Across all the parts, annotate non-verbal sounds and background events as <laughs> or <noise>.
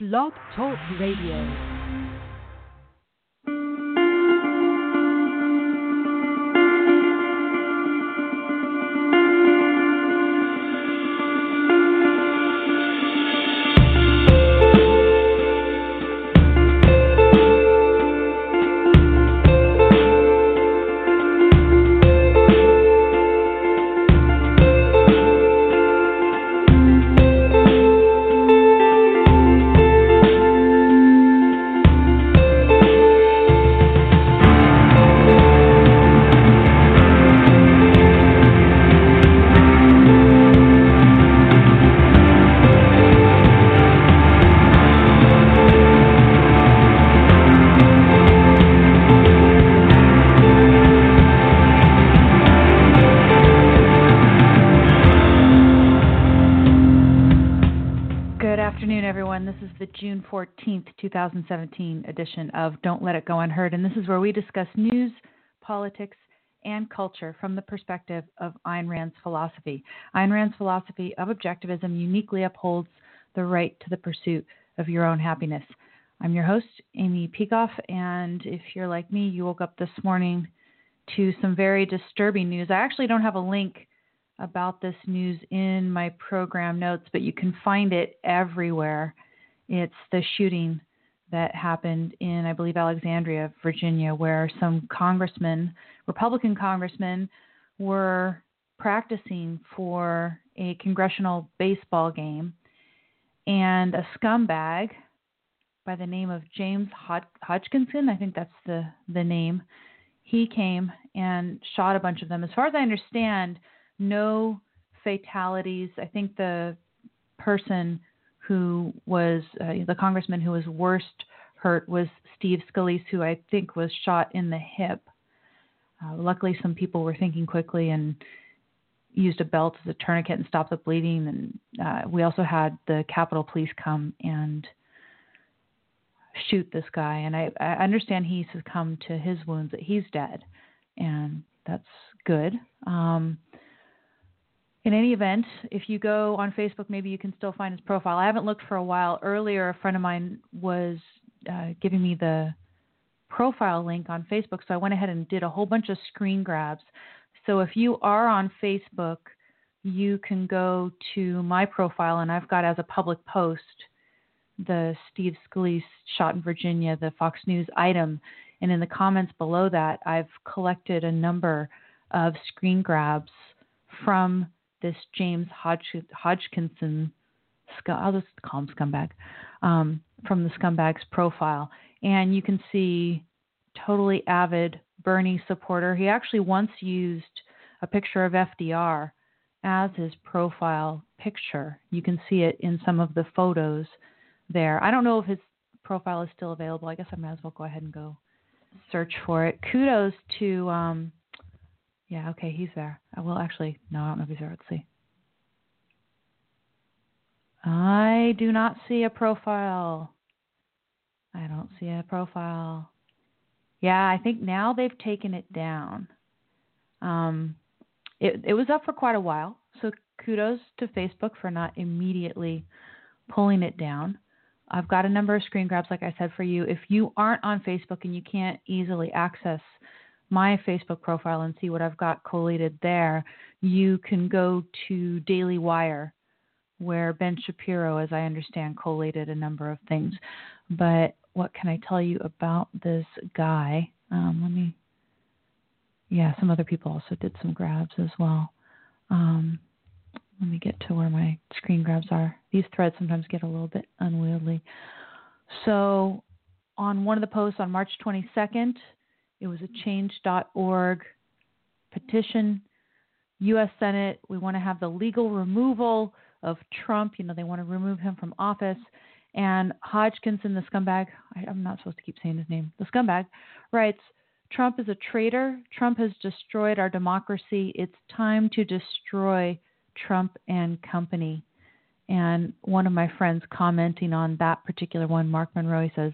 Blog Talk Radio. 2017 edition of Don't Let It Go Unheard, and this is where we discuss news, politics, and culture from the perspective of Ayn Rand's philosophy. Ayn Rand's philosophy of objectivism uniquely upholds the right to the pursuit of your own happiness. I'm your host, Amy Peikoff, and if you're like me, you woke up this morning to some very disturbing news. I actually don't have a link about this news in my program notes, but you can find it everywhere. It's the shooting that happened in, I believe, Alexandria, Virginia, where some congressmen, Republican congressmen, were practicing for a congressional baseball game. And a scumbag by the name of James Hod- Hodgkinson, I think that's the, the name, he came and shot a bunch of them. As far as I understand, no fatalities. I think the person who was uh, the congressman who was worst hurt was Steve Scalise, who I think was shot in the hip. Uh, luckily, some people were thinking quickly and used a belt as a tourniquet and stopped the bleeding. And uh, we also had the Capitol Police come and shoot this guy. And I, I understand he succumbed to his wounds; that he's dead, and that's good. Um, in any event, if you go on Facebook, maybe you can still find his profile. I haven't looked for a while. Earlier, a friend of mine was uh, giving me the profile link on Facebook, so I went ahead and did a whole bunch of screen grabs. So if you are on Facebook, you can go to my profile, and I've got as a public post the Steve Scalise shot in Virginia, the Fox News item. And in the comments below that, I've collected a number of screen grabs from this James Hodg- Hodgkinson, I'll just call him scumbag, um, from the scumbag's profile. And you can see totally avid Bernie supporter. He actually once used a picture of FDR as his profile picture. You can see it in some of the photos there. I don't know if his profile is still available. I guess I might as well go ahead and go search for it. Kudos to um, yeah, okay, he's there. Well, actually, no, I don't know if he's there. Let's see. I do not see a profile. I don't see a profile. Yeah, I think now they've taken it down. Um, it it was up for quite a while, so kudos to Facebook for not immediately pulling it down. I've got a number of screen grabs, like I said, for you. If you aren't on Facebook and you can't easily access my Facebook profile and see what I've got collated there, you can go to Daily Wire, where Ben Shapiro, as I understand, collated a number of things. But what can I tell you about this guy? Um, let me. Yeah, some other people also did some grabs as well. Um, let me get to where my screen grabs are. These threads sometimes get a little bit unwieldy. So, on one of the posts on March 22nd, it was a change.org petition. U.S. Senate, we want to have the legal removal of Trump. You know, they want to remove him from office. And Hodgkinson, the scumbag, I, I'm not supposed to keep saying his name, the scumbag, writes Trump is a traitor. Trump has destroyed our democracy. It's time to destroy Trump and company. And one of my friends commenting on that particular one, Mark Monroe, says,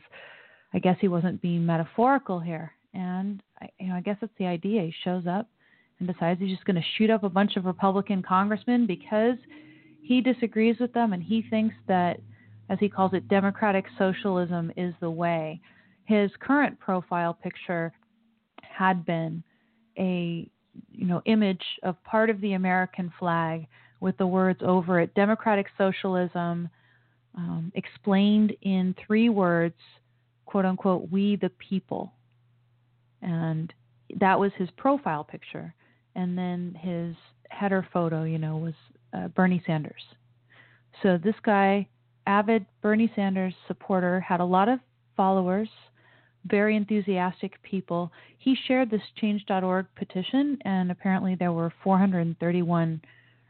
I guess he wasn't being metaphorical here. And I, you know, I guess that's the idea. He shows up and decides he's just going to shoot up a bunch of Republican congressmen because he disagrees with them and he thinks that, as he calls it, democratic socialism is the way. His current profile picture had been a you know image of part of the American flag with the words over it democratic socialism um, explained in three words quote unquote we the people and that was his profile picture and then his header photo you know was uh, Bernie Sanders so this guy avid Bernie Sanders supporter had a lot of followers very enthusiastic people. He shared this change.org petition, and apparently there were 431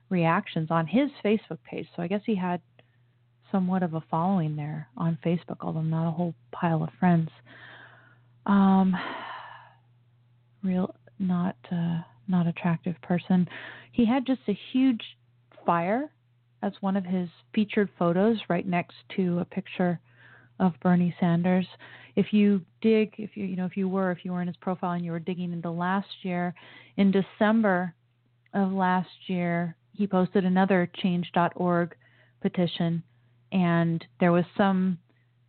reactions on his Facebook page. So I guess he had somewhat of a following there on Facebook, although not a whole pile of friends. Um, real, not uh, not attractive person. He had just a huge fire as one of his featured photos, right next to a picture of Bernie Sanders if you dig, if you you know if you were if you were in his profile and you were digging into last year, in December of last year, he posted another Change.org petition, and there was some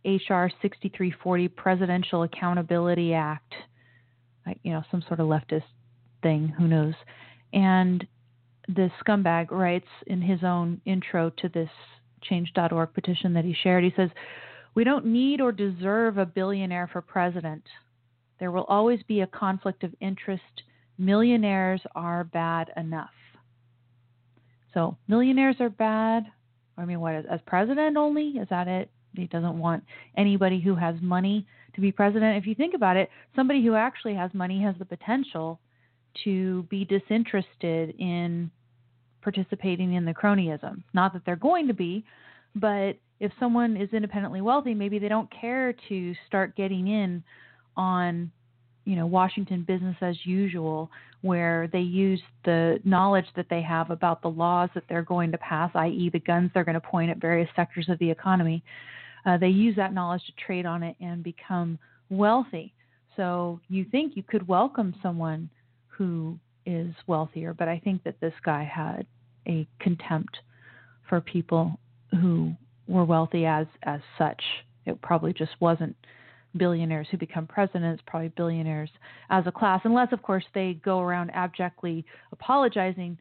HR 6340 Presidential Accountability Act, like, you know, some sort of leftist thing, who knows. And the scumbag writes in his own intro to this change.org petition that he shared, he says, we don't need or deserve a billionaire for president. There will always be a conflict of interest. Millionaires are bad enough. So, millionaires are bad. I mean, what, as president only? Is that it? He doesn't want anybody who has money to be president. If you think about it, somebody who actually has money has the potential to be disinterested in participating in the cronyism. Not that they're going to be, but if someone is independently wealthy, maybe they don't care to start getting in on, you know, Washington business as usual, where they use the knowledge that they have about the laws that they're going to pass, i.e., the guns they're going to point at various sectors of the economy. Uh, they use that knowledge to trade on it and become wealthy. So you think you could welcome someone who is wealthier, but I think that this guy had a contempt for people who were wealthy as as such. It probably just wasn't billionaires who become presidents, probably billionaires as a class, unless of course they go around abjectly apologizing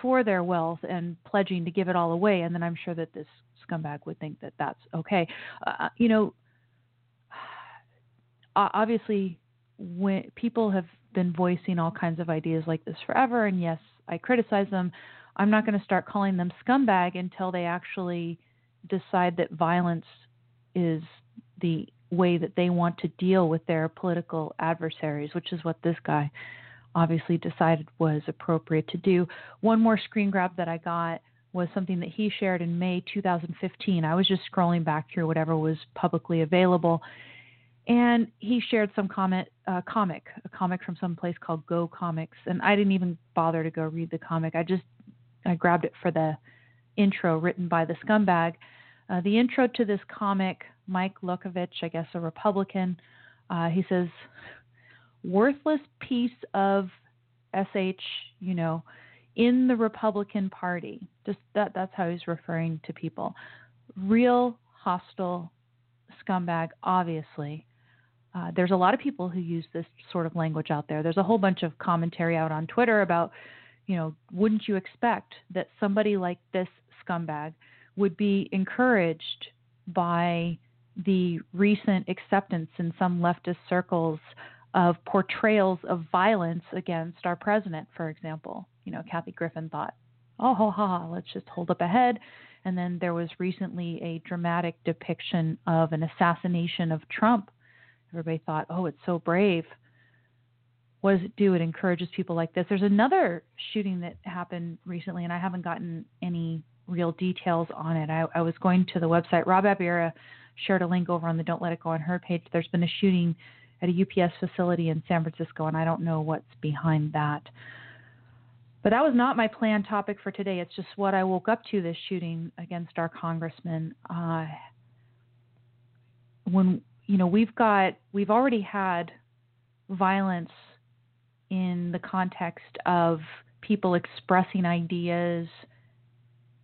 for their wealth and pledging to give it all away. And then I'm sure that this scumbag would think that that's okay. Uh, you know, <sighs> obviously, when people have been voicing all kinds of ideas like this forever, and yes, I criticize them. I'm not going to start calling them scumbag until they actually decide that violence is the way that they want to deal with their political adversaries, which is what this guy obviously decided was appropriate to do. One more screen grab that I got was something that he shared in May 2015. I was just scrolling back through whatever was publicly available, and he shared some comment, uh, comic, a comic from some place called Go Comics, and I didn't even bother to go read the comic. I just I grabbed it for the intro written by the scumbag. Uh, the intro to this comic, Mike Luckovich, I guess a Republican, uh, he says, worthless piece of sh, you know, in the Republican Party. Just that that's how he's referring to people. Real hostile scumbag, obviously. Uh, there's a lot of people who use this sort of language out there. There's a whole bunch of commentary out on Twitter about, you know, wouldn't you expect that somebody like this scumbag would be encouraged by the recent acceptance in some leftist circles of portrayals of violence against our president, for example. You know, Kathy Griffin thought, oh, ha, ha, let's just hold up a head. And then there was recently a dramatic depiction of an assassination of Trump. Everybody thought, oh, it's so brave. What does it do? It encourages people like this. There's another shooting that happened recently, and I haven't gotten any real details on it. I, I was going to the website. Rob Abira shared a link over on the Don't Let It Go on her page. There's been a shooting at a UPS facility in San Francisco, and I don't know what's behind that. But that was not my planned topic for today. It's just what I woke up to this shooting against our congressman. Uh, when you know we've got we've already had violence in the context of people expressing ideas,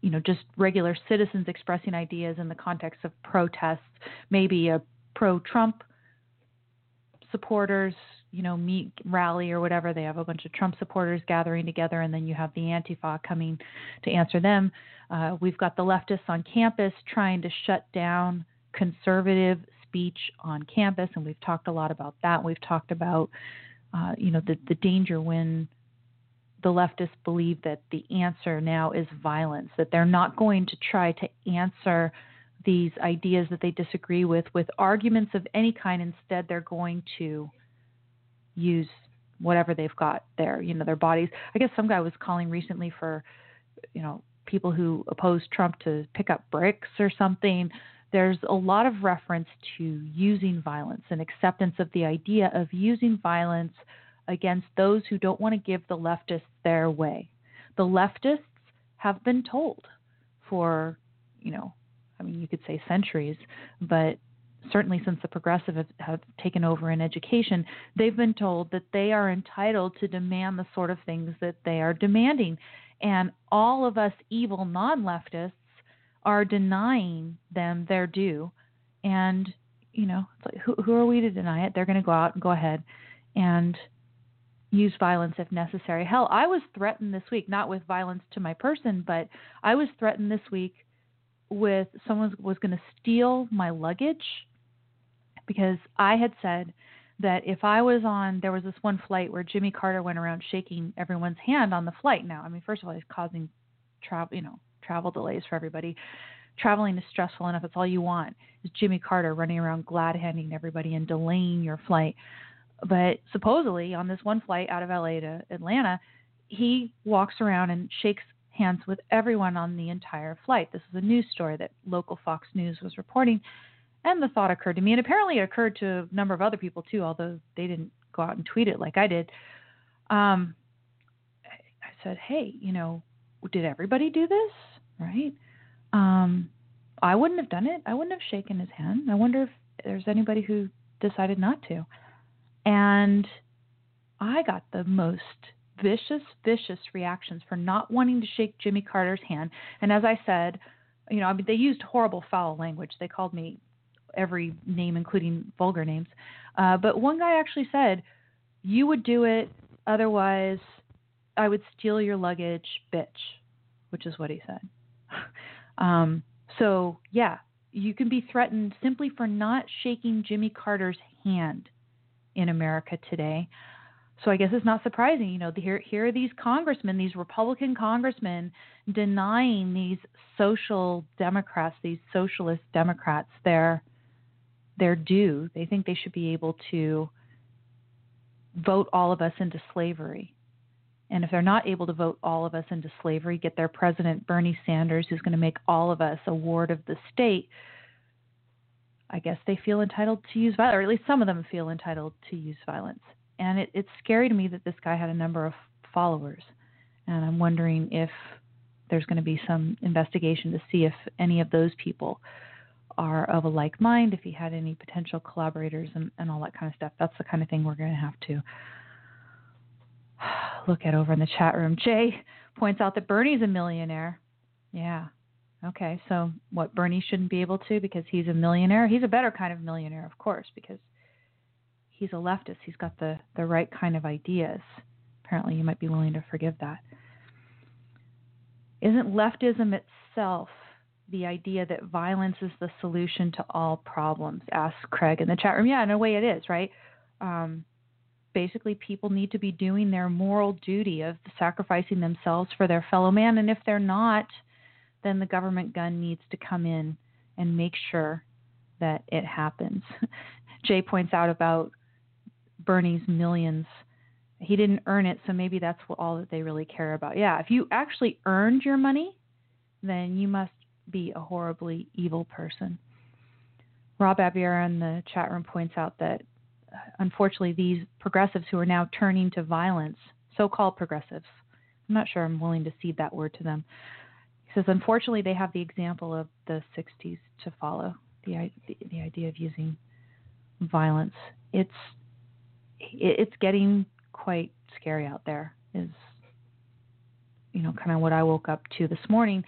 you know, just regular citizens expressing ideas in the context of protests, maybe a pro Trump supporters, you know, meet rally or whatever. They have a bunch of Trump supporters gathering together, and then you have the Antifa coming to answer them. Uh, we've got the leftists on campus trying to shut down conservative speech on campus, and we've talked a lot about that. We've talked about, uh, you know, the the danger when the leftists believe that the answer now is violence, that they're not going to try to answer these ideas that they disagree with with arguments of any kind. Instead, they're going to use whatever they've got there, you know, their bodies. I guess some guy was calling recently for, you know, people who oppose Trump to pick up bricks or something. There's a lot of reference to using violence and acceptance of the idea of using violence against those who don't want to give the leftists their way. The leftists have been told for, you know, I mean, you could say centuries, but certainly since the progressives have, have, taken over in education, they've been told that they are entitled to demand the sort of things that they are demanding. And all of us evil non leftists are denying them their due. And, you know, like, who, who are we to deny it? They're going to go out and go ahead and use violence if necessary. Hell, I was threatened this week, not with violence to my person, but I was threatened this week with someone was going to steal my luggage because I had said that if I was on, there was this one flight where Jimmy Carter went around shaking everyone's hand on the flight. Now, I mean, first of all, he's causing travel, you know, travel delays for everybody. Traveling is stressful enough. It's all you want is Jimmy Carter running around glad handing everybody and delaying your flight. But supposedly on this one flight out of LA to Atlanta, he walks around and shakes hands with everyone on the entire flight. This is a news story that local Fox News was reporting. And the thought occurred to me, and apparently it occurred to a number of other people too, although they didn't go out and tweet it like I did. Um, I said, hey, you know, did everybody do this? Right? Um, I wouldn't have done it. I wouldn't have shaken his hand. I wonder if there's anybody who decided not to. And I got the most vicious, vicious reactions for not wanting to shake Jimmy Carter's hand. And as I said, you know, I mean, they used horrible, foul language. They called me every name, including vulgar names. Uh, but one guy actually said, "You would do it, otherwise, I would steal your luggage, bitch," which is what he said. <laughs> um, so yeah, you can be threatened simply for not shaking Jimmy Carter's hand in America today. So I guess it's not surprising, you know, here here are these congressmen, these Republican congressmen denying these social democrats, these socialist democrats their their due. They think they should be able to vote all of us into slavery. And if they're not able to vote all of us into slavery, get their president Bernie Sanders who's going to make all of us a ward of the state, I guess they feel entitled to use violence, or at least some of them feel entitled to use violence. And it, it's scary to me that this guy had a number of followers. And I'm wondering if there's going to be some investigation to see if any of those people are of a like mind, if he had any potential collaborators and, and all that kind of stuff. That's the kind of thing we're going to have to <sighs> look at over in the chat room. Jay points out that Bernie's a millionaire. Yeah, Okay, so what Bernie shouldn't be able to because he's a millionaire? He's a better kind of millionaire, of course, because he's a leftist. He's got the, the right kind of ideas. Apparently, you might be willing to forgive that. Isn't leftism itself the idea that violence is the solution to all problems? Asks Craig in the chat room. Yeah, in a way it is, right? Um, basically, people need to be doing their moral duty of sacrificing themselves for their fellow man, and if they're not – then the government gun needs to come in and make sure that it happens. <laughs> Jay points out about Bernie's millions. He didn't earn it, so maybe that's all that they really care about. Yeah, if you actually earned your money, then you must be a horribly evil person. Rob Abiera in the chat room points out that uh, unfortunately these progressives who are now turning to violence, so-called progressives, I'm not sure I'm willing to cede that word to them. He says unfortunately they have the example of the 60s to follow, the the, the idea of using violence. It's it's getting quite scary out there. Is you know kind of what I woke up to this morning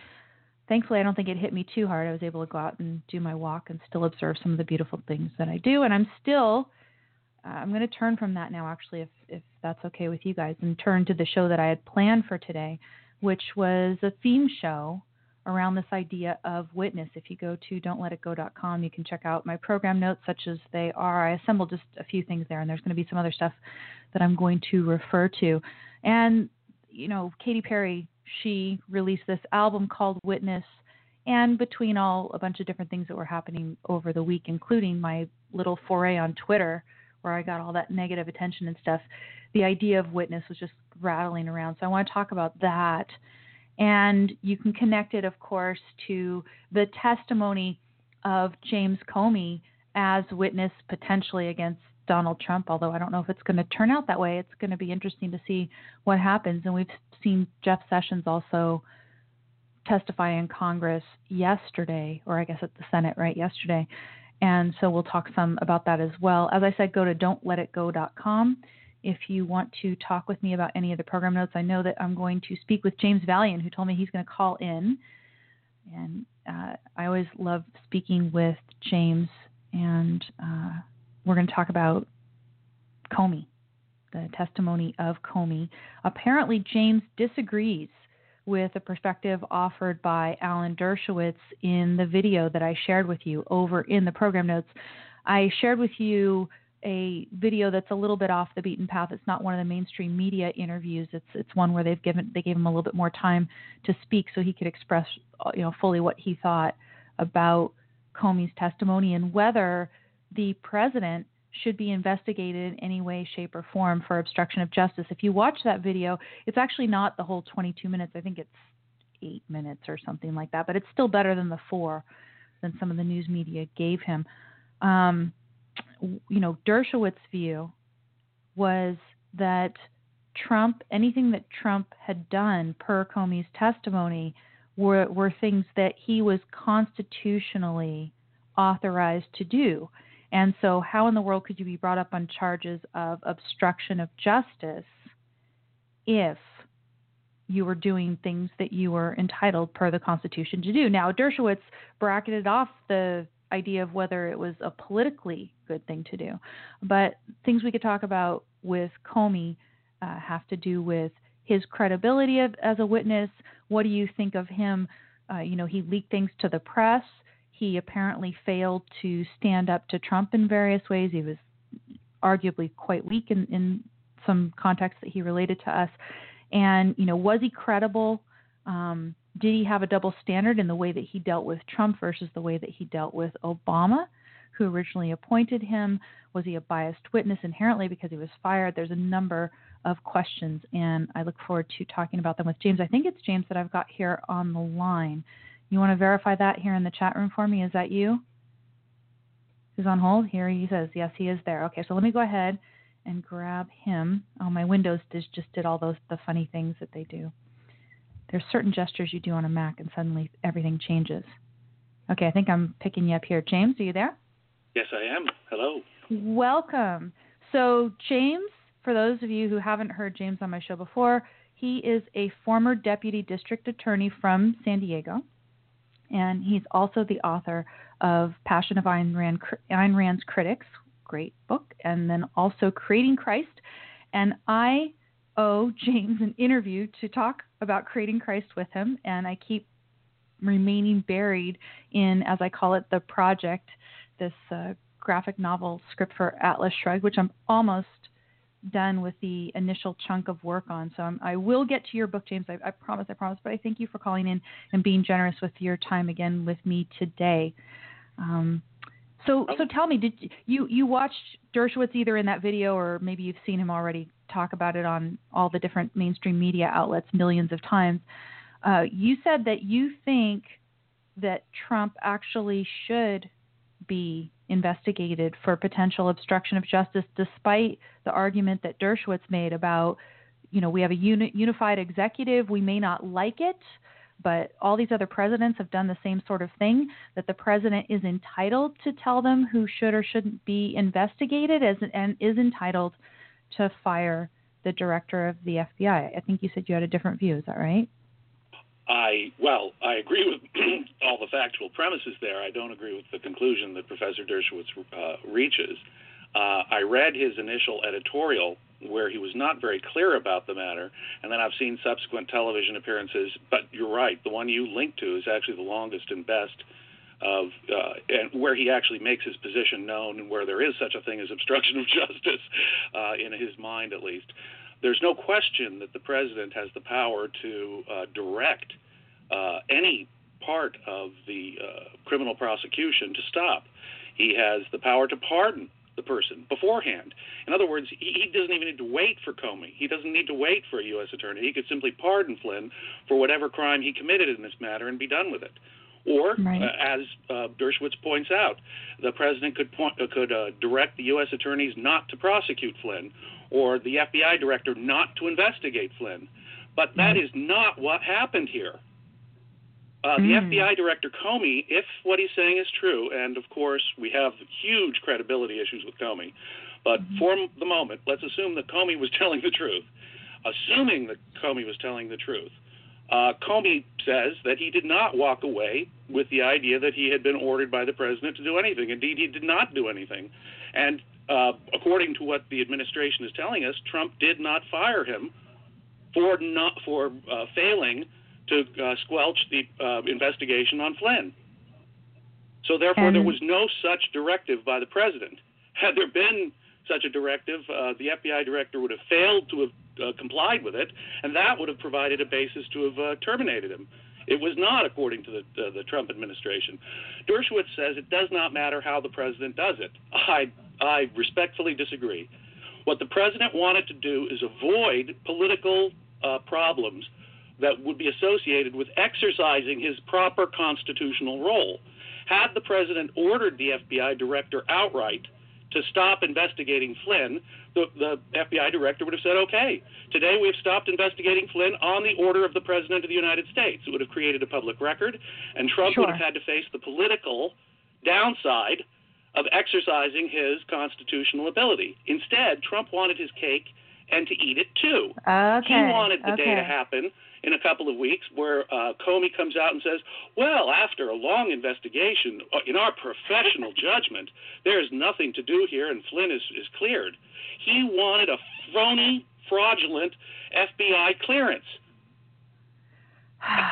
thankfully, I don't think it hit me too hard. I was able to go out and do my walk and still observe some of the beautiful things that I do. And I'm still, uh, I'm going to turn from that now, actually, if, if that's okay with you guys, and turn to the show that I had planned for today, which was a theme show around this idea of witness. If you go to don'tletitgo.com, you can check out my program notes, such as they are. I assembled just a few things there, and there's going to be some other stuff that I'm going to refer to. And, you know, Katy Perry she released this album called Witness. And between all a bunch of different things that were happening over the week, including my little foray on Twitter, where I got all that negative attention and stuff, the idea of witness was just rattling around. So I want to talk about that. And you can connect it, of course, to the testimony of James Comey as witness potentially against Donald Trump, although I don't know if it's going to turn out that way. It's going to be interesting to see what happens. And we've seen Jeff Sessions also testify in Congress yesterday, or I guess at the Senate, right, yesterday. And so we'll talk some about that as well. As I said, go to don'tletitgo.com if you want to talk with me about any of the program notes. I know that I'm going to speak with James Valliant, who told me he's going to call in. And uh, I always love speaking with James, and uh, we're going to talk about Comey, the testimony of Comey. Apparently, James disagrees with the perspective offered by Alan Dershowitz in the video that I shared with you over in the program notes. I shared with you a video that's a little bit off the beaten path. It's not one of the mainstream media interviews. It's it's one where they've given they gave him a little bit more time to speak so he could express uh, you know fully what he thought about Comey's testimony and whether the president should be investigated in any way, shape, or form for obstruction of justice. If you watch that video, it's actually not the whole 22 minutes. I think it's eight minutes or something like that, but it's still better than the four than some of the news media gave him. Um, you know, Dershowitz's view was that Trump, anything that Trump had done per Comey's testimony, were were things that he was constitutionally authorized to do. And so, how in the world could you be brought up on charges of obstruction of justice if you were doing things that you were entitled per the Constitution to do? Now, Dershowitz bracketed off the idea of whether it was a politically good thing to do. But things we could talk about with Comey uh, have to do with his credibility of, as a witness. What do you think of him? Uh, you know, he leaked things to the press. He apparently failed to stand up to Trump in various ways. He was arguably quite weak in, in some contexts that he related to us. And, you know, was he credible? Um, did he have a double standard in the way that he dealt with Trump versus the way that he dealt with Obama, who originally appointed him? Was he a biased witness inherently because he was fired? There's a number of questions, and I look forward to talking about them with James. I think it's James that I've got here on the line. You want to verify that here in the chat room for me? Is that you? Who's on hold? Here he says, yes, he is there. Okay, so let me go ahead and grab him. Oh, my Windows just, just did all those the funny things that they do. There's certain gestures you do on a Mac, and suddenly everything changes. Okay, I think I'm picking you up here. James, are you there? Yes, I am. Hello. Welcome. So, James, for those of you who haven't heard James on my show before, he is a former deputy district attorney from San Diego and he's also the author of Passion of Ayn, Rand, Ayn Rand's Critics, great book, and then also Creating Christ. And I owe James an interview to talk about Creating Christ with him, and I keep remaining buried in, as I call it, the project, this uh, graphic novel script for Atlas Shrugged, which I'm almost done with the initial chunk of work on. So I'm, i will get to your book, James. I, I, promise, I promise. But I thank you for calling in and being generous with your time again with me today. Um, so, so tell me, did you you watched Dershowitz either in that video or maybe you've seen him already talk about it on all the different mainstream media outlets millions of times? Uh, you said that you think that Trump actually should be investigated for potential obstruction of justice, despite the argument that Dershowitz made about, you know, we have a uni- unified executive, we may not like it, but all these other presidents have done the same sort of thing that the president is entitled to tell them who should or shouldn't be investigated as, and is entitled to fire the director of the FBI. I think you said you had a different view. Is that right? I well, I agree with <clears throat> all the factual premises there. I don't agree with the conclusion that Professor Dershowitz uh, reaches. Uh, I read his initial editorial where he was not very clear about the matter, and then I've seen subsequent television appearances. But you're right, the one you linked to is actually the longest and best of uh, and where he actually makes his position known and where there is such a thing as obstruction of justice uh, in his mind at least. There's no question that the president has the power to uh, direct uh, any part of the uh, criminal prosecution to stop. He has the power to pardon the person beforehand. In other words, he, he doesn't even need to wait for Comey. He doesn't need to wait for a U.S. attorney. He could simply pardon Flynn for whatever crime he committed in this matter and be done with it. Or, right. uh, as uh, Dershowitz points out, the president could point, uh, could uh, direct the U.S. attorneys not to prosecute Flynn, or the FBI director not to investigate Flynn. But that is not what happened here. Uh, the Mm. FBI director Comey, if what he's saying is true, and of course we have huge credibility issues with Comey, but for the moment, let's assume that Comey was <laughs> telling the truth. Assuming that Comey was telling the truth, uh, Comey says that he did not walk away with the idea that he had been ordered by the president to do anything. Indeed, he did not do anything. And uh, according to what the administration is telling us, Trump did not fire him for not for uh, failing to uh, squelch the uh, investigation on Flynn. So therefore, And- there was no such directive by the president. Had there been such a directive, uh, the FBI director would have failed to have uh, complied with it, and that would have provided a basis to have uh, terminated him. It was not, according to the, uh, the Trump administration. Dershowitz says it does not matter how the president does it. I, I respectfully disagree. What the president wanted to do is avoid political uh, problems that would be associated with exercising his proper constitutional role. Had the president ordered the FBI director outright to stop investigating Flynn, the, the FBI director would have said, okay, today we have stopped investigating Flynn on the order of the President of the United States. It would have created a public record, and Trump Sure. would have had to face the political downside of exercising his constitutional ability. Instead, Trump wanted his cake and to eat it too. Okay. He wanted the okay. day to happen in a couple of weeks where uh, Comey comes out and says, well, after a long investigation, uh, in our professional <laughs> judgment, there is nothing to do here and Flynn is, is cleared. He wanted a phony, fraudulent FBI clearance.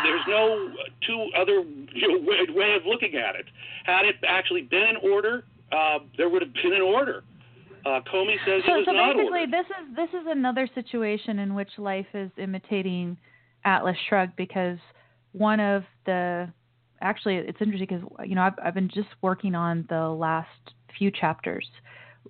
There's no two other you know, way, way of looking at it. Had it actually been in order, uh, there would have been an order. Uh, Comey says so, it was so not basically, ordered. this is this is another situation in which life is imitating Atlas Shrugged because one of the actually it's interesting because you know I've I've been just working on the last few chapters,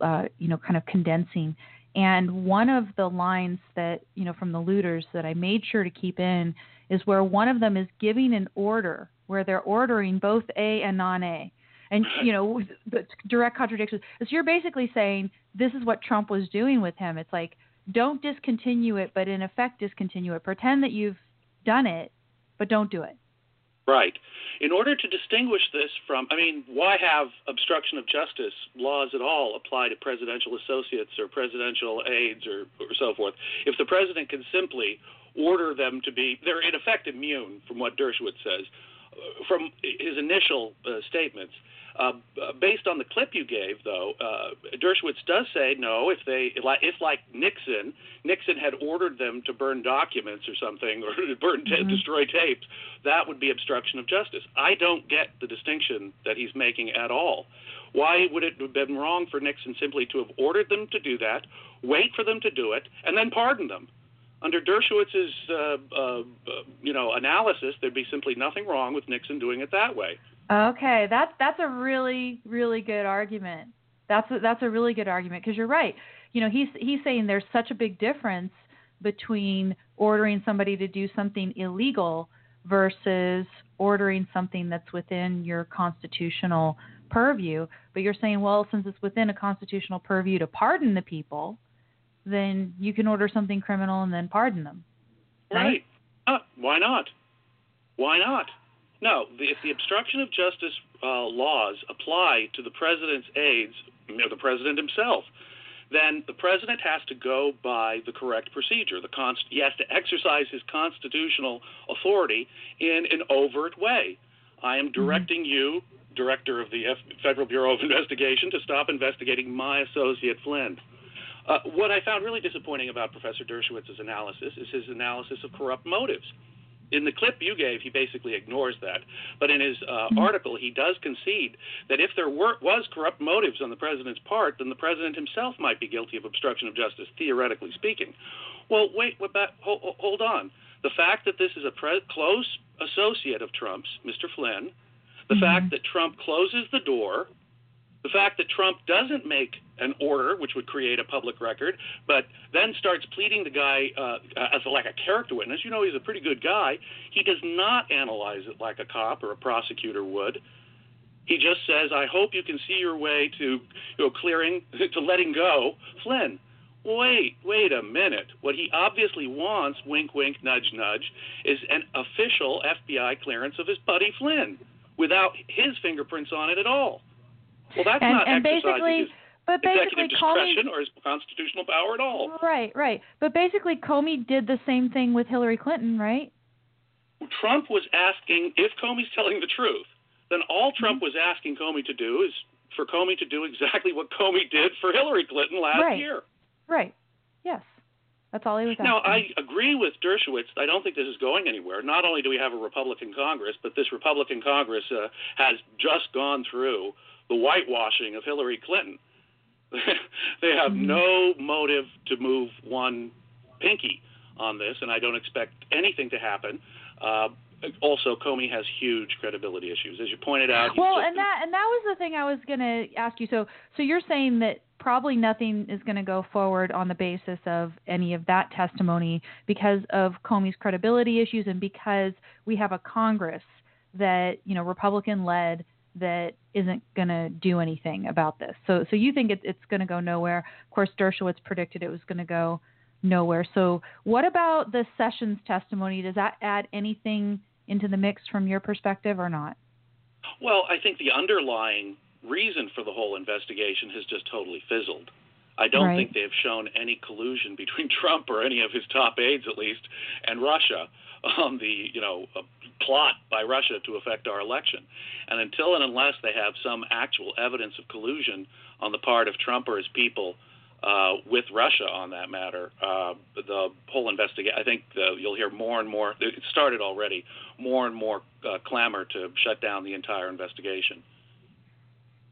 uh, you know, kind of condensing, and one of the lines that you know from the looters that I made sure to keep in is where one of them is giving an order where they're ordering both A and non-A. And you know, the direct contradiction. So you're basically saying this is what Trump was doing with him. It's like don't discontinue it, but in effect discontinue it. Pretend that you've done it, but don't do it. Right. In order to distinguish this from, I mean, why have obstruction of justice laws at all apply to presidential associates or presidential aides or, or so forth? If the president can simply order them to be, they're in effect immune from what Dershowitz says, uh, from his initial uh, statements. Uh, based on the clip you gave, though, uh, Dershowitz does say no. If they, if like Nixon, Nixon had ordered them to burn documents or something, or to <laughs> burn, Mm-hmm. destroy tapes, that would be obstruction of justice. I don't get the distinction that he's making at all. Why would it have been wrong for Nixon simply to have ordered them to do that, wait for them to do it, and then pardon them? Under Dershowitz's, uh, uh, you know, analysis, there'd be simply nothing wrong with Nixon doing it that way. Okay, that's that's a really really good argument. That's a, that's a really good argument because you're right. You know, he's he's saying there's such a big difference between ordering somebody to do something illegal versus ordering something that's within your constitutional purview. But you're saying, well, since it's within a constitutional purview to pardon the people, then you can order something criminal and then pardon them. Right. Right. Uh, why not? Why not? No, the, if the obstruction of justice uh, laws apply to the president's aides, or the president himself, then the president has to go by the correct procedure. The const- he has to exercise his constitutional authority in an overt way. I am directing you, director of the F- Federal Bureau of <laughs> Investigation, to stop investigating my associate Flynn. Uh, what I found really disappointing about Professor Dershowitz's analysis is his analysis of corrupt motives. In the clip you gave, he basically ignores that. But in his uh, article, he does concede that if there were, was corrupt motives on the president's part, then the president himself might be guilty of obstruction of justice, theoretically speaking. Well, wait, what about, hold, hold on. The fact that this is a pre- close associate of Trump's, Mr. Flynn, the fact that Trump closes the door, the fact that Trump doesn't make an order, which would create a public record, but then starts pleading the guy uh, as a, like a character witness. You know, he's a pretty good guy. He does not analyze it like a cop or a prosecutor would. He just says, "I hope you can see your way to, you know, clearing <laughs> to letting go Flynn." Wait, wait a minute. What he obviously wants, wink, wink, nudge, nudge, is an official FBI clearance of his buddy Flynn without his fingerprints on it at all. Well, that's and, not and basically, his but basically, executive Comey, discretion or his constitutional power at all. right, right. But basically, Comey did the same thing with Hillary Clinton, right? Trump was asking if Comey's telling the truth, then all Mm-hmm. Trump was asking Comey to do is for Comey to do exactly what Comey did for Hillary Clinton last Right. year. Right. Yes. That's all he was asking. Now, I agree with Dershowitz. I don't think this is going anywhere. Not only do we have a Republican Congress, but this Republican Congress uh, has just gone through the whitewashing of Hillary Clinton. <laughs> they have Mm-hmm. no motive to move one pinky on this, and I don't expect anything to happen. Uh, also, Comey has huge credibility issues, as you pointed out. well, and that and that was the thing I was going to ask you. So, so you're saying that probably nothing is going to go forward on the basis of any of that testimony because of Comey's credibility issues and because we have a Congress that you know Republican led that isn't going to do anything about this. So, so you think it, it's going to go nowhere? Of course, Dershowitz predicted it was going to go nowhere. So, what about the Sessions testimony? Does that add anything into the mix from your perspective or not? Well, I think the underlying reason for the whole investigation has just totally fizzled. I don't Right. think they've shown any collusion between <laughs> Trump or any of his top aides, at least, and Russia on the you know uh, plot by Russia to affect our election. And until and unless they have some actual evidence of collusion on the part of Trump or his people uh, with Russia on that matter, uh, the whole investigation. I think the, you'll hear more and more. It started already. More and more uh, clamor to shut down the entire investigation.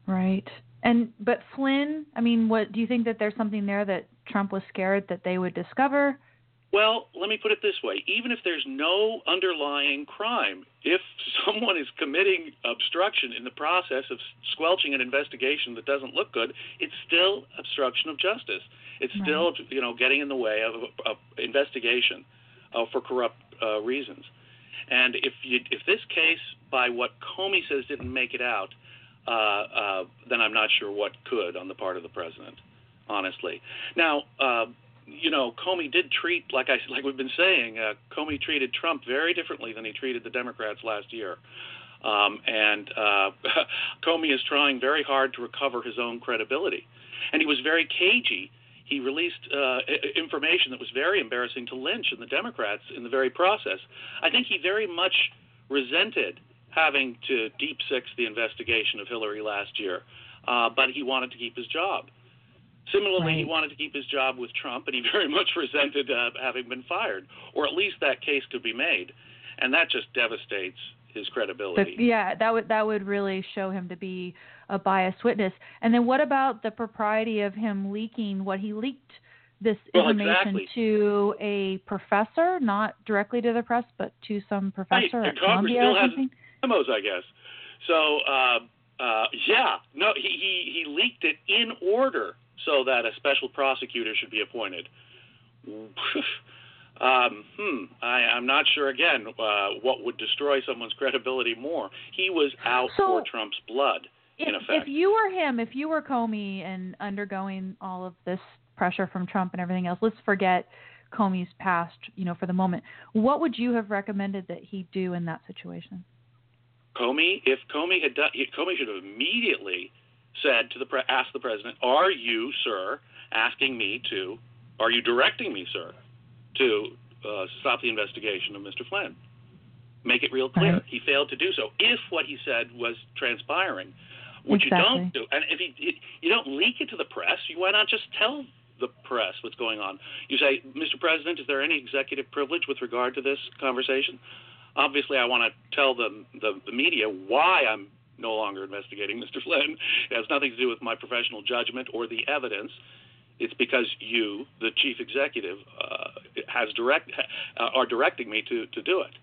Right. And but Flynn, I mean, what do you think that there's something there that Trump was scared that they would discover? Well, let me put it this way: even if there's no underlying crime, if <laughs> someone is committing obstruction in the process of squelching an investigation that doesn't look good, it's still obstruction of justice. It's still, you know, getting in the way of an investigation uh, for corrupt uh, reasons. And if you, if this case, by what Comey says, didn't make it out, uh, uh, then I'm not sure what could on the part of the president, honestly. Now, uh, you know, Comey did treat, like I like we've been saying, uh, Comey treated Trump very differently than he treated the Democrats last year. Um, and uh, <laughs> Comey is trying very hard to recover his own credibility. And he was very cagey. He released uh, information that was very embarrassing to Lynch and the Democrats in the very process. I think he very much resented having to deep six the investigation of Hillary last year, uh, but he wanted to keep his job. Similarly, he wanted to keep his job with Trump, and he <laughs> very much resented uh, having been fired, or at least that case could be made, and that just devastates his But credibility. yeah, that would that would really show him to be a biased witness. And then what about the propriety of him leaking what he leaked this Well, information exactly. to a professor, not directly to the press, but to some professor Right, at Congress Columbia still or has something? memos, I guess. So, uh, uh, yeah, no, he, he he leaked it in order so that a special prosecutor should be appointed. <laughs> Um, hmm, I, I'm not sure again uh, what would destroy someone's credibility more. He was out So- for Trump's blood, in if, effect. if you were him, if you were Comey and undergoing all of this pressure from Trump and everything else, let's forget Comey's past, you know, for the moment. What would you have recommended that he do in that situation? Comey, if Comey had done, Comey should have immediately said to the pre- asked the president, "Are you, sir, asking me to? Are you directing me, sir, to uh, stop the investigation of Mr. Flynn?" Make it real clear. Right. He failed to do so. If what he said was transpiring, what you don't do, and if he, you don't leak it to the press, you why not just tell the press what's going on? You say, Mr. President, is there any executive privilege with regard to this conversation? Obviously, I want to tell the, the the media why I'm no longer investigating <laughs> Mr. Flynn. It has nothing to do with my professional judgment or the evidence. It's because you, the chief executive, uh, has direct uh, are directing me to to do it,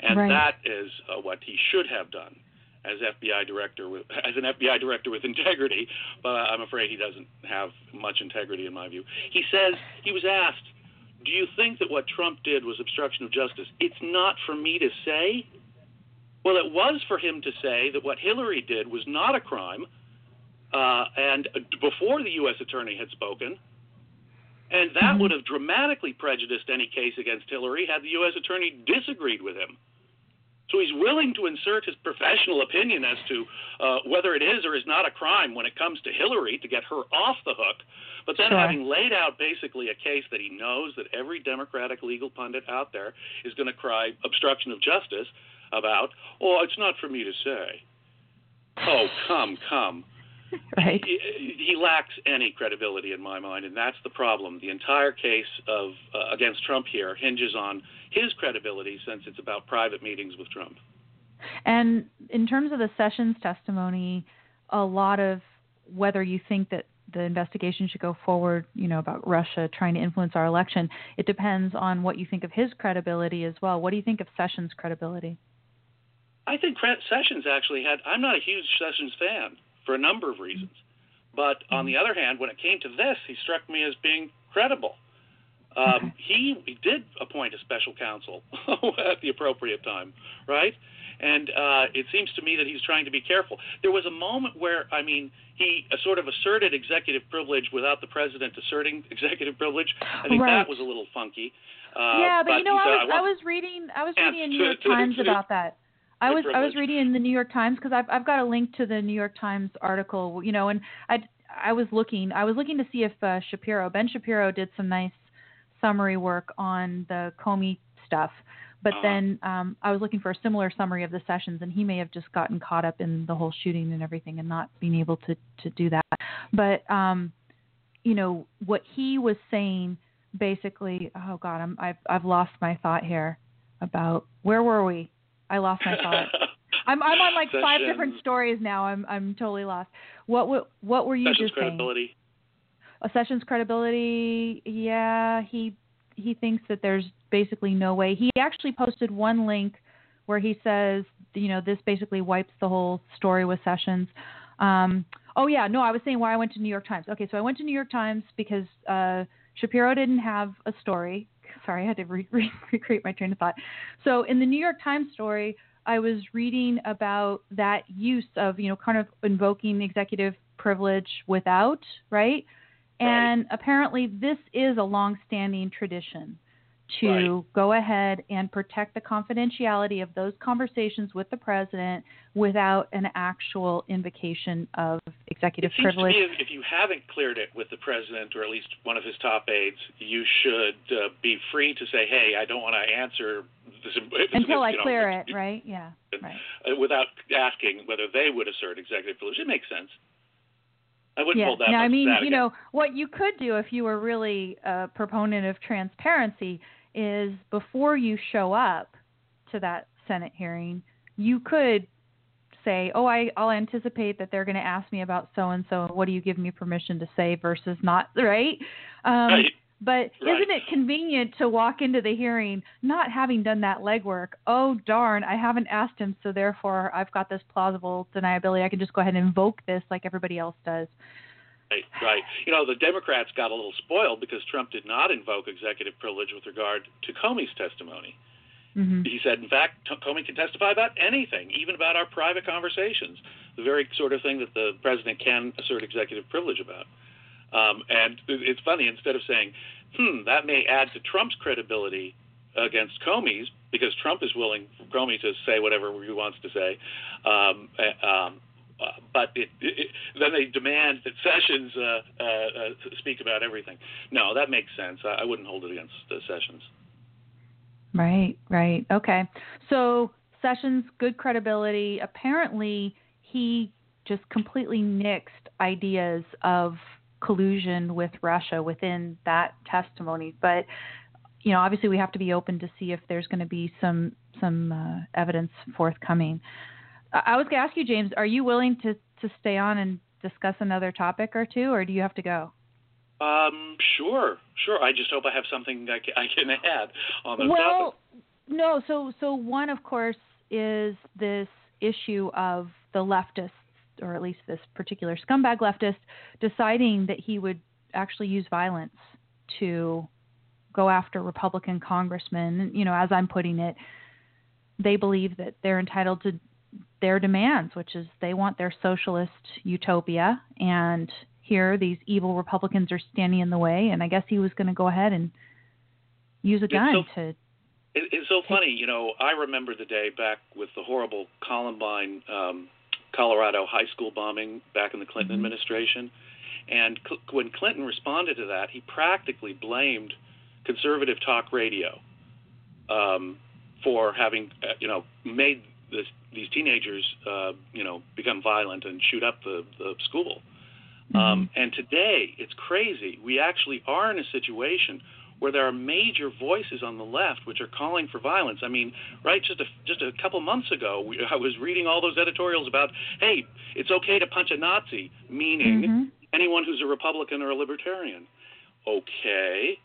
and Right. that is uh, what he should have done as FBI director with <laughs> as an FBI director with integrity. But I'm afraid he doesn't have much integrity in my view. He says he was asked, "Do you think that what Trump did was obstruction of justice?" It's not for me to say. Well, it was for him to say that what Hillary did was not a crime, uh, and before the U.S. attorney had spoken, and that would have dramatically prejudiced any case against Hillary had the U.S. attorney disagreed with him. So he's willing to insert his professional opinion as to uh, whether it is or is not a crime when it comes to Hillary to get her off the hook. But then Sure. having laid out basically a case that he knows that every Democratic legal pundit out there is going to cry obstruction of justice about, oh, it's not for me to say. Oh, come, come. <laughs> Right. He, he lacks any credibility in my mind, and that's the problem. The entire case of uh, against Trump here hinges on his credibility, since it's about private meetings with Trump. And in terms of the Sessions testimony, a lot of whether you think that the investigation should go forward, you know, about Russia trying to influence our election, it depends on what you think of his credibility as well. What do you think of Sessions' credibility? I think Sessions actually had. I'm not a huge Sessions fan for a number of reasons, but on the other hand, when it came to this, he struck me as being credible. Um, he, he did appoint a special counsel <laughs> at the appropriate time, right? And uh, it seems to me that he's trying to be careful. There was a moment where, I mean, he uh, sort of asserted executive privilege without the president asserting <laughs> executive privilege. I think Right. that was a little funky. Uh, yeah, but, you know, I was I was reading I was <laughs> reading in to- New York Times about that. I was I was reading in the New York Times because I've I've got a link to the New York Times article, you know, and I I was looking I was looking to see if uh, Shapiro Ben Shapiro did some nice summary work on the Comey stuff, but Uh-huh. then um, I was looking for a similar summary of the sessions, and he may have just gotten caught up in the whole shooting and everything and not being able to to do that. But um, you know what he was saying basically. Oh God, I'm I've I've lost my thought here about where were we? I lost my thought. <laughs> I'm I'm on like five different stories now. I'm I'm totally lost. What what what were you Sessions just saying? credibility. A Sessions credibility, yeah, he he thinks that there's basically no way. He actually posted one link where he says, you know, this basically wipes the whole story with Sessions. Um, oh yeah, no, I was saying why I went to New York Times. Okay, so I went to New York Times because uh, Shapiro didn't have a story. Sorry, I had to re- <laughs> re- recreate my train of thought. So in the New York Times story, I was reading about that use of, you know, kind of invoking executive privilege without, right? And apparently, this is a long-standing tradition to Right. go ahead and protect the confidentiality of those conversations with the president without an actual invocation of executive It seems privilege. to me if, if you haven't cleared it with the president or at least one of his top aides, you should uh, be free to say, "Hey, I don't want to answer this Until I know, clear it, right? Yeah, right. uh, without asking whether they would assert executive privilege. It makes sense. I wouldn't yeah. hold that. now, I mean, you know, what you could do if you were really a proponent of transparency is before you show up to that Senate hearing, you could say, "Oh, I, I'll anticipate that they're going to ask me about so and so. What do you give me permission to say versus not?" <laughs> Right? Um, Right. But Right. isn't it convenient to walk into the hearing not having done that legwork? Oh darn, I haven't asked him, so therefore I've got this plausible deniability. I can just go ahead and invoke this like everybody else does. Right, right. You know, the Democrats got a little spoiled because Trump did not invoke executive privilege with regard to Comey's testimony. Mm-hmm. He said, in fact, Comey can testify about anything, even about our private conversations, the very sort of thing that the president can assert executive privilege about. Um, and it's funny, instead of saying, hmm, that may add to Trump's credibility against Comey's, because Trump is willing for Comey to say whatever he wants to say, um, um, uh, but it, it, then they demand that Sessions uh, uh, uh, speak about everything. No, that makes sense. I, I wouldn't hold it against uh, Sessions. Right, right. Okay. So Sessions, good credibility. Apparently, he just completely nixed ideas of collusion with Russia within that testimony. But you know, obviously, we have to be open to see if there's going to be some some uh, evidence forthcoming. I was going to ask you, James, are you willing to to stay on and discuss another topic or two, or do you have to go? Um, sure, sure. I just hope I have something I can, I can add on the well, no. So, so one, of course, is this issue of the leftists, or at least this particular scumbag leftist, deciding that he would actually use violence to go after Republican congressmen. You know, as I'm putting it, they believe that they're entitled to their demands, which is they want their socialist utopia, and here these evil Republicans are standing in the way. And I guess he was going to go ahead and use a gun it's so, to. It's so funny, you know. I remember the day back with the horrible Columbine, um, Colorado high school bombing back in the Clinton mm-hmm. administration, and cl- when Clinton responded to that, he practically blamed conservative talk radio um, for having, uh, you know, made this, these teenagers, uh, you know, become violent and shoot up the, the school. Mm-hmm. Um, and today, it's crazy. We actually are in a situation where there are major voices on the left which are calling for violence. I mean, right? Just a just a couple months ago, we, I was reading all those editorials about, hey, it's okay to punch a Nazi, meaning mm-hmm. anyone who's a Republican or a Libertarian. Okay.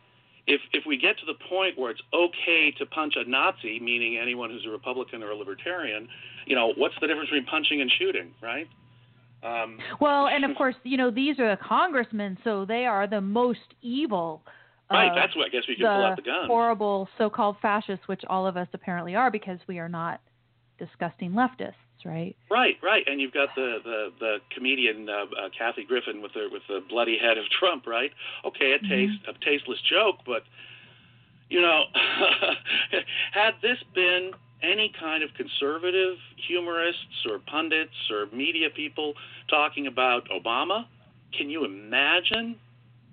If if we get to the point where it's okay to punch a Nazi, meaning anyone who's a Republican or a Libertarian, you know, what's the difference between punching and shooting, right? Um, well, and of <laughs> course, you know, these are the congressmen, so they are the most evil. Right, that's what I guess we could pull out the gun. Horrible so-called fascists, which all of us apparently are, because we are not disgusting leftists, right? Right, right, and you've got the the, the comedian uh, uh, Kathy Griffin with the with the bloody head of Trump, right? Okay, a taste mm-hmm. a tasteless joke, but you know, <laughs> had this been any kind of conservative humorists or pundits or media people talking about Obama, can you imagine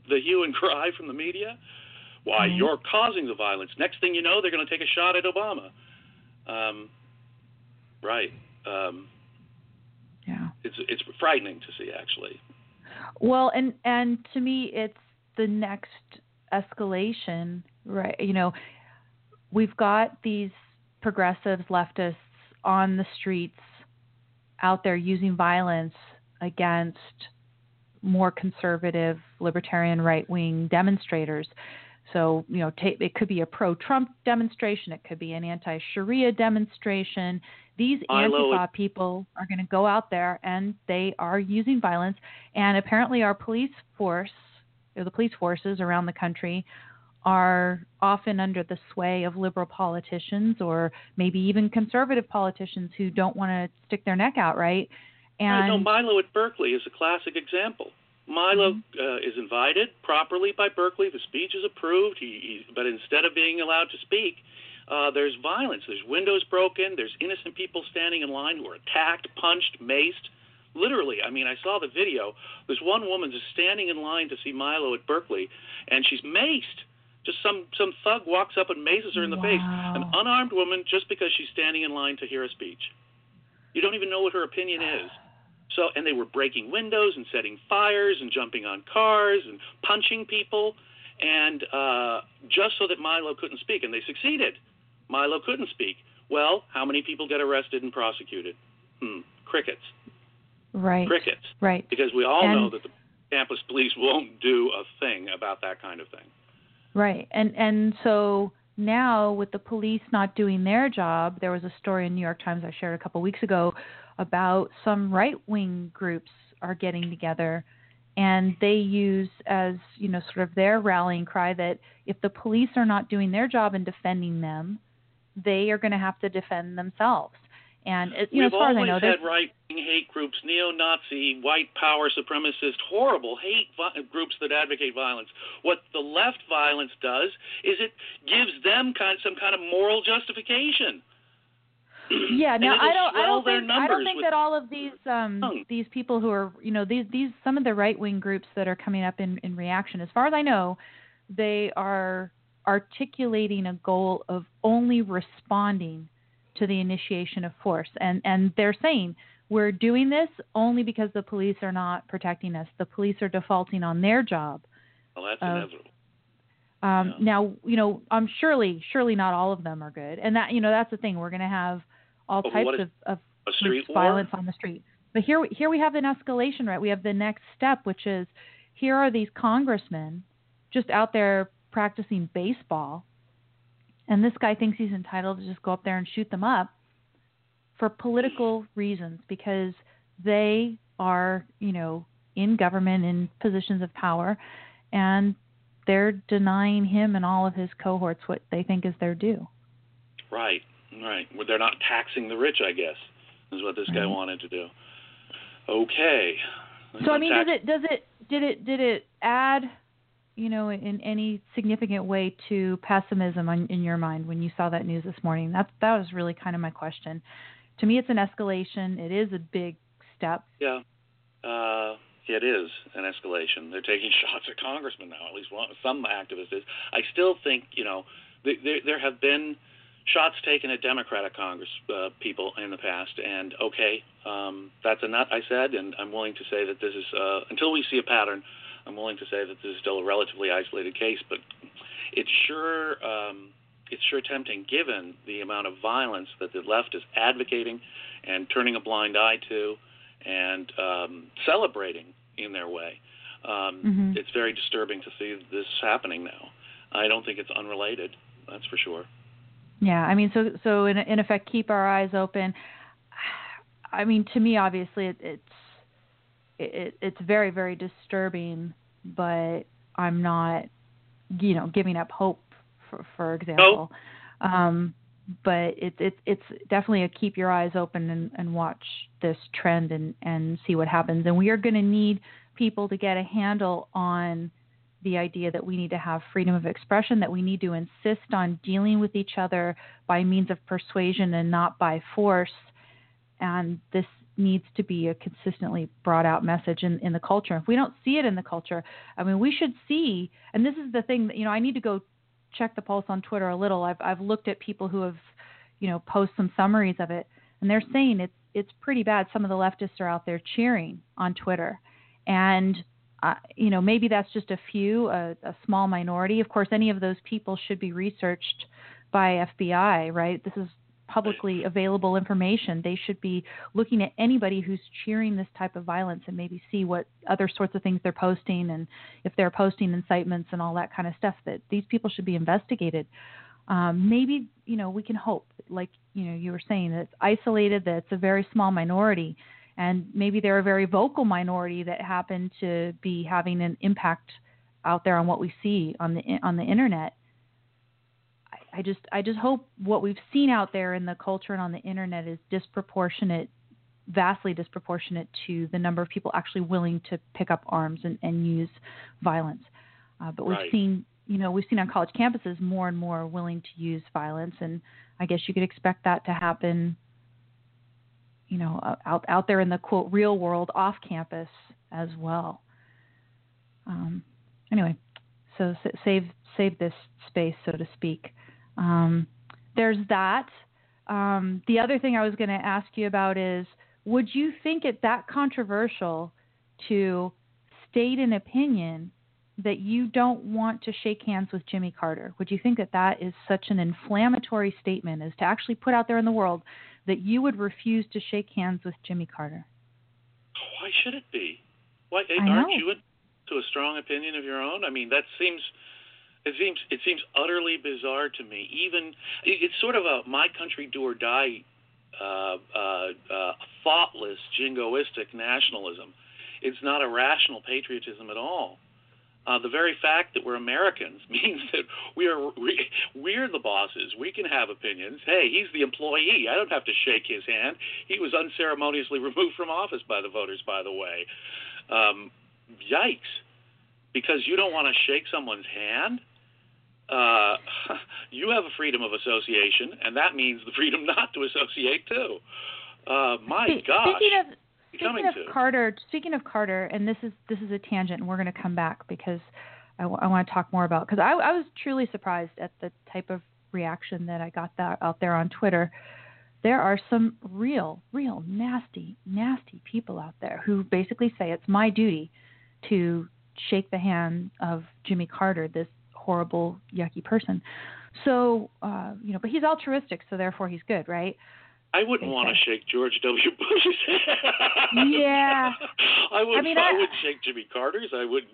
the hue and cry from the media? Why, mm-hmm. you're causing the violence. Next thing you know, they're going to take a shot at Obama. Um, right. Um, yeah. It's it's frightening to see, actually. Well, and and to me, it's the next escalation, right? You know, we've got these progressives, leftists on the streets out there using violence against more conservative, libertarian, right wing demonstrators. So, you know, t- it could be a pro Trump demonstration, it could be an anti Sharia demonstration. These Antifa people are going to go out there and they are using violence. And apparently, our police force, or the police forces around the country, are often under the sway of liberal politicians or maybe even conservative politicians who don't want to stick their neck out, right? And right, no, Milo at Berkeley is a classic example. Milo mm-hmm. uh, is invited properly by Berkeley. The speech is approved. He, he, but instead of being allowed to speak, uh, there's violence. There's windows broken. There's innocent people standing in line who are attacked, punched, maced. Literally, I mean, I saw the video. There's one woman just standing in line to see Milo at Berkeley, and she's maced just some some thug walks up and mazes her in the wow. face. An unarmed woman just because she's standing in line to hear a speech. You don't even know what her opinion is. So and they were breaking windows and setting fires and jumping on cars and punching people and uh, just so that Milo couldn't speak and they succeeded. Milo couldn't speak. Well, how many people get arrested and prosecuted? Hmm, crickets. Right. Crickets. Right. Because we all and, know that the campus police won't do a thing about that kind of thing. Right. And and so now with the police not doing their job, there was a story in New York Times I shared a couple weeks ago about some right-wing groups are getting together and they use as you know sort of their rallying cry that if the police are not doing their job in defending them, they are going to have to defend themselves. And you We've know, as far as I know, had there's- right-wing hate groups, neo-Nazi, white power supremacist, horrible hate vi- groups that advocate violence. What the left violence does is it gives them kind some kind of moral justification. Yeah now i don't i don't think i don't think that all of these um Hmm. these people who are you know these these some of the right wing groups that are coming up in in reaction as far as i know they are articulating a goal of only responding to the initiation of force and and they're saying we're doing this only because the police are not protecting us the police are defaulting on their job Well, that's of- inevitable. um, Yeah. Now, you know, um, surely, surely not all of them are good, and that you know that's the thing. We're going to have all But types of, of police violence on the street. But here, we- here we have an escalation, right? We have the next step, which is here are these congressmen just out there practicing baseball, and this guy thinks he's entitled to just go up there and shoot them up for political reasons because they are, you know, in government in positions of power, and they're denying him and all of his cohorts what they think is their due. Right, right. Well, they're not taxing the rich, I guess, is what this guy Right. wanted to do. Okay. So I mean, Tax- does it does it did it did it add, you know, in any significant way to pessimism on, in your mind when you saw that news this morning? That that was really kind of my question. To me, it's an escalation. It is a big step. Yeah. Uh, it is an escalation. They're taking <laughs> shots at congressmen now. At least one, some activists is. I still think you know there there have been shots taken at Democratic Congress uh, people in the past, and okay, um, that's a nut. I said, and I'm willing to say that this is uh, until we see a pattern. I'm willing to say that this is still a relatively isolated case, but it's sure um, it's sure tempting given the amount of violence that the left is advocating and turning a blind eye to and um, celebrating in their way. Um, Mhm. It's very disturbing to see this happening now. I don't think it's unrelated. That's for sure. Yeah, I mean, so so in in effect, keep our eyes open. I mean, to me, obviously, it, it's it, it's very very disturbing, but I'm not, you know, giving up hope. For for example, um, but it's it's it's definitely a keep your eyes open and, and watch this trend and and see what happens. And we are going to need people to get a handle on the idea that we need to have freedom of expression, that we need to insist on dealing with each other by means of persuasion and not by force. And this needs to be a consistently brought out message in, in the culture. If we don't see it in the culture, I mean, we should see, and this is the thing that, you know, I need to go check the pulse on Twitter a little. I've, I've looked at people who have, you know, post some summaries of it, and they're saying it's, it's pretty bad. Some of the leftists are out there cheering on Twitter. And uh, you know, maybe that's just a few, a, a small minority. Of course, any of those people should be researched by FBI, right? This is publicly available information. They should be looking at anybody who's cheering this type of violence and maybe see what other sorts of things they're posting and if they're posting incitements and all that kind of stuff. That these people should be investigated. Um, maybe you know we can hope, like you know you were saying, that it's isolated, that it's a very small minority and maybe they're a very vocal minority that happen to be having an impact out there on what we see on the on the internet. I, I just I just hope what we've seen out there in the culture and on the internet is disproportionate, vastly disproportionate to the number of people actually willing to pick up arms and, and use violence. Uh, but we've Right. seen you know we've seen on college campuses more and more willing to use violence, and I guess you could expect that to happen you know, uh, out out there in the quote real world off campus as well. Um, anyway, so save save this space, so to speak. Um, there's that. Um, the other thing I was going to ask you about is, would you think it that controversial to state an opinion that you don't want to shake hands with Jimmy Carter? Would you think that that is such an inflammatory statement as to actually put out there in the world that you would refuse to shake hands with Jimmy Carter? Why should it be? Why aren't you to a strong opinion of your own? I mean, that seems it seems it seems utterly bizarre to me. Even it's sort of a my country do or die, uh, uh, uh, thoughtless, jingoistic nationalism. It's not a rational patriotism at all. Uh, the very fact that we're Americans <laughs> means that we are we, we're the bosses. We can have opinions. Hey, he's the employee. I don't have to shake his hand. He was unceremoniously <laughs> removed from office by the voters, by the way. Um, yikes! Because you don't want to shake someone's hand. Uh, <laughs> you have a freedom of association, and that means the freedom not to associate too. Uh, my gosh. Speaking of Speaking of to. Carter, speaking of Carter, and this is this is a tangent, and we're going to come back because I, w- I want to talk more about because I, I was truly surprised at the type of reaction that I got that out there on Twitter. There are some real, real nasty, nasty people out there who basically say it's my duty to shake the hand of Jimmy Carter, this horrible, yucky person. So, uh, you know, but he's altruistic, so therefore he's good, right? I wouldn't want to shake George W. Bush's hand. Yeah. I would. I mean, I, I- wouldn't shake Jimmy Carter's. I wouldn't.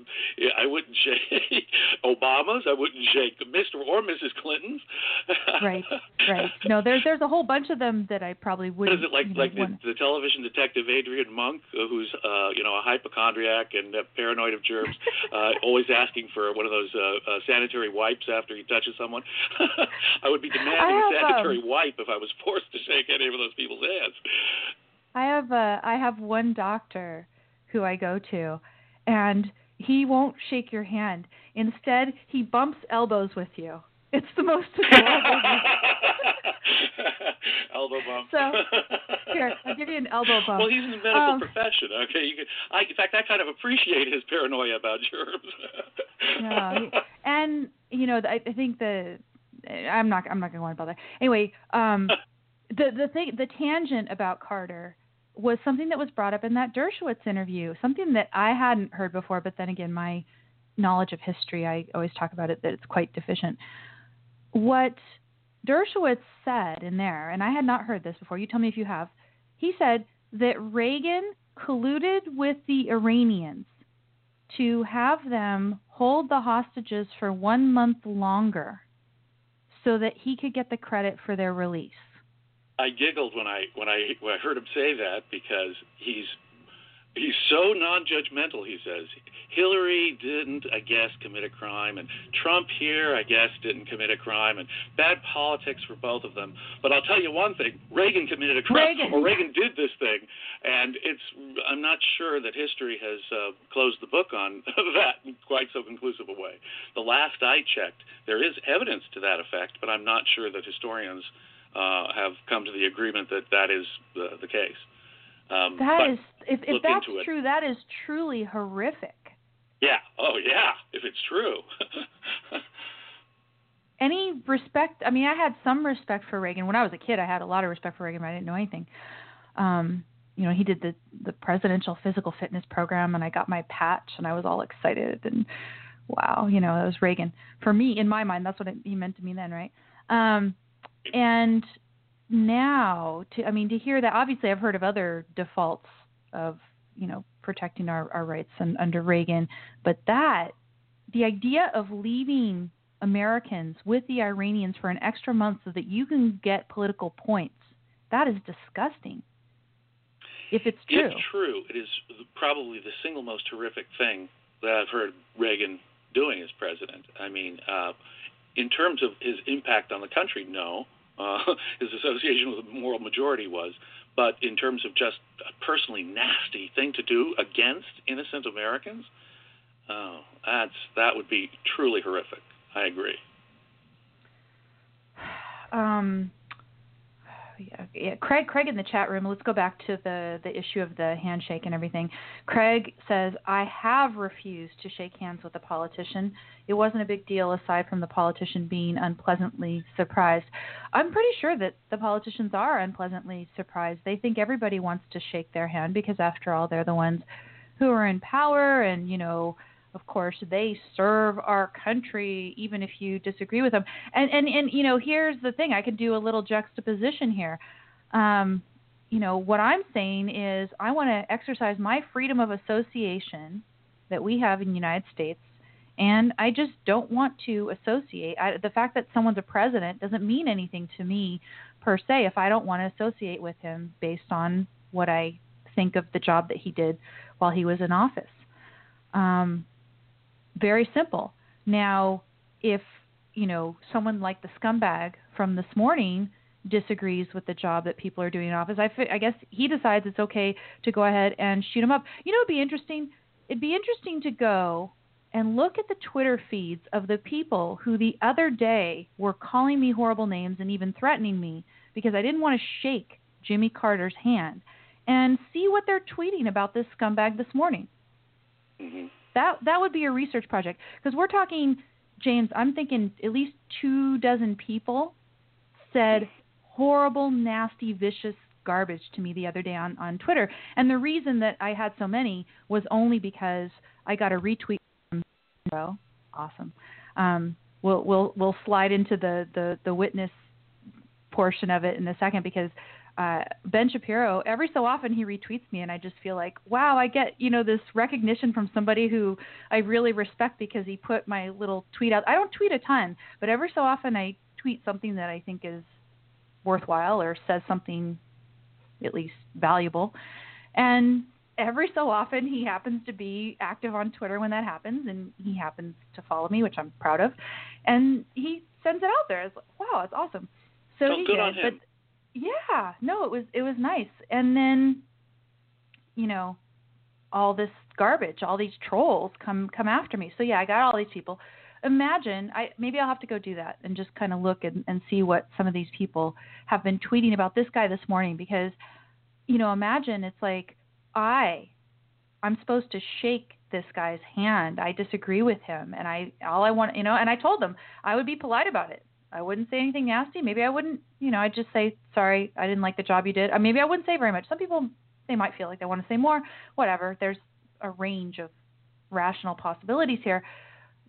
I wouldn't shake <laughs> Obama's. I wouldn't shake Mr. or Mrs. Clinton's. <laughs> right, right. No, there's there's a whole bunch of them that I probably wouldn't. is it like? Like the, the television detective Adrian Monk, uh, who's uh, you know a hypochondriac and uh, paranoid of germs, <laughs> uh, always asking for one of those uh, uh, sanitary wipes after he touches someone. I would be demanding I a have, um, sanitary wipe if I was forced to shake any of those people's. I have uh, I have one doctor who I go to, and he won't shake your hand. Instead, he bumps elbows with you. It's the most adorable. <laughs> elbow bump. So, Here, I'll give you an elbow bump. Well, he's in the medical Um, profession. Okay, you can. I, in fact, I kind of appreciate his paranoia about germs. no, and you know, I, I think the I'm not I'm not going to worry about that. Anyway, um, the the thing the tangent about Carter was something that was brought up in that Dershowitz interview, something that I hadn't heard before. But then again, my knowledge of history, I always talk about it that it's quite deficient. What Dershowitz said in there, and I had not heard this before. You tell me if you have. He said that Reagan colluded with the Iranians to have them hold the hostages for one month longer so that he could get the credit for their release. I giggled when I when I when I heard him say that because he's he's so non-judgmental. He says Hillary didn't, I guess, commit a crime, and Trump here, I guess, didn't commit a crime, and bad politics for both of them. But I'll tell you one thing: Reagan committed a crime, Reagan. or Reagan did this thing, and it's. I'm not sure that history has uh, closed the book on <laughs> that in quite so conclusive a way. The last I checked, there is evidence to that effect, but I'm not sure that historians uh, have come to the agreement that that is the, the case. Um, That is, if, if that's into it. true, that is truly horrific. Yeah. Oh, yeah. If it's true. <laughs> Any respect? I mean, I had some respect for Reagan when I was a kid. I had a lot of respect for Reagan, but I didn't know anything. Um, you know, he did the the presidential physical fitness program, and I got my patch, and I was all excited. And wow, you know, that was Reagan for me. In my mind, that's what it, he meant to me then, right? Um, and now, to I mean, to hear that, obviously, I've heard of other defaults of you know protecting our, our rights and, under Reagan, but that the idea of leaving Americans with the Iranians for an extra month so that you can get political points, that is disgusting. If it's true. If true, it is probably the single most horrific thing that I've heard Reagan doing as president. I mean, uh, in terms of his impact on the country, no. Uh, <laughs> his association with the moral majority was. But in terms of just a personally nasty thing to do against innocent Americans, oh, that's that would be truly horrific. I agree. <sighs> um, yeah, yeah, Craig, Craig in the chat room. Let's go back to the the issue of the handshake and everything. Craig says, "I have refused to shake hands with a politician. It wasn't a big deal aside from the politician being unpleasantly surprised. I'm pretty sure that the politicians are unpleasantly surprised. They think everybody wants to shake their hand because, after all, they're the ones who are in power and you know." Of course, they serve our country, even if you disagree with them. And and and you know, here's the thing: I could do a little juxtaposition here. Um, you know, what I'm saying is, I want to exercise my freedom of association that we have in the United States, and I just don't want to associate. I, the fact that someone's a president doesn't mean anything to me per se if I don't want to associate with him based on what I think of the job that he did while he was in office. Um, very simple. Now, if you know someone like the scumbag from this morning disagrees with the job that people are doing in office, I, I guess he decides it's okay to go ahead and shoot him up. You know, it'd be interesting. It'd be interesting to go and look at the Twitter feeds of the people who the other day were calling me horrible names and even threatening me because I didn't want to shake Jimmy Carter's hand and see what they're tweeting about this scumbag this morning. Mm-hmm. That that would be a research project because we're talking James, I'm thinking at least two dozen people said horrible, nasty, vicious garbage to me the other day on, on Twitter. And the reason that I had so many was only because I got a retweet from Awesome. Um, we'll we'll we'll slide into the, the, the witness portion of it in a second because uh, Ben Shapiro, every so often he retweets me, and I just feel like, wow, I get you know this recognition from somebody who I really respect because he put my little tweet out. I don't tweet a ton, but every so often I tweet something that I think is worthwhile or says something at least valuable, and every so often he happens to be active on Twitter when that happens, and he happens to follow me, which I'm proud of, and he sends it out there. It's like, wow, it's awesome. So oh, he good did, on him. but yeah, no, it was it was nice. And then, you know, all this garbage, all these trolls come come after me. So yeah, I got all these people. Imagine, I maybe I'll have to go do that and just kind of look and, and see what some of these people have been tweeting about this guy this morning because, you know, imagine it's like I, I'm supposed to shake this guy's hand. I disagree with him, and I all I want, you know, and I told them I would be polite about it. I wouldn't say anything nasty. Maybe I wouldn't, you know, I'd just say, sorry, I didn't like the job you did. Or maybe I wouldn't say very much. Some people, they might feel like they want to say more. Whatever. There's a range of rational possibilities here.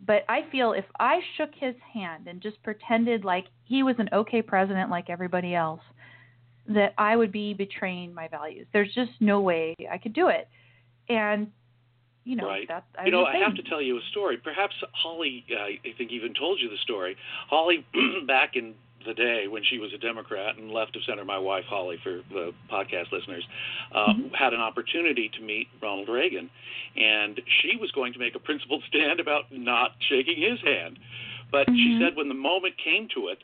But I feel if I shook his hand and just pretended like he was an okay president like everybody else, that I would be betraying my values. There's just no way I could do it. And you know, right. that, you know, I have to tell you a story. Perhaps Holly, uh, I think, even told you the story. Holly, <clears throat> back in the day when she was a Democrat and left of center, my wife Holly, for the podcast listeners, uh, mm-hmm. had an opportunity to meet Ronald Reagan, and she was going to make a principled <laughs> stand about not shaking his hand. But mm-hmm. she said when the moment came to it,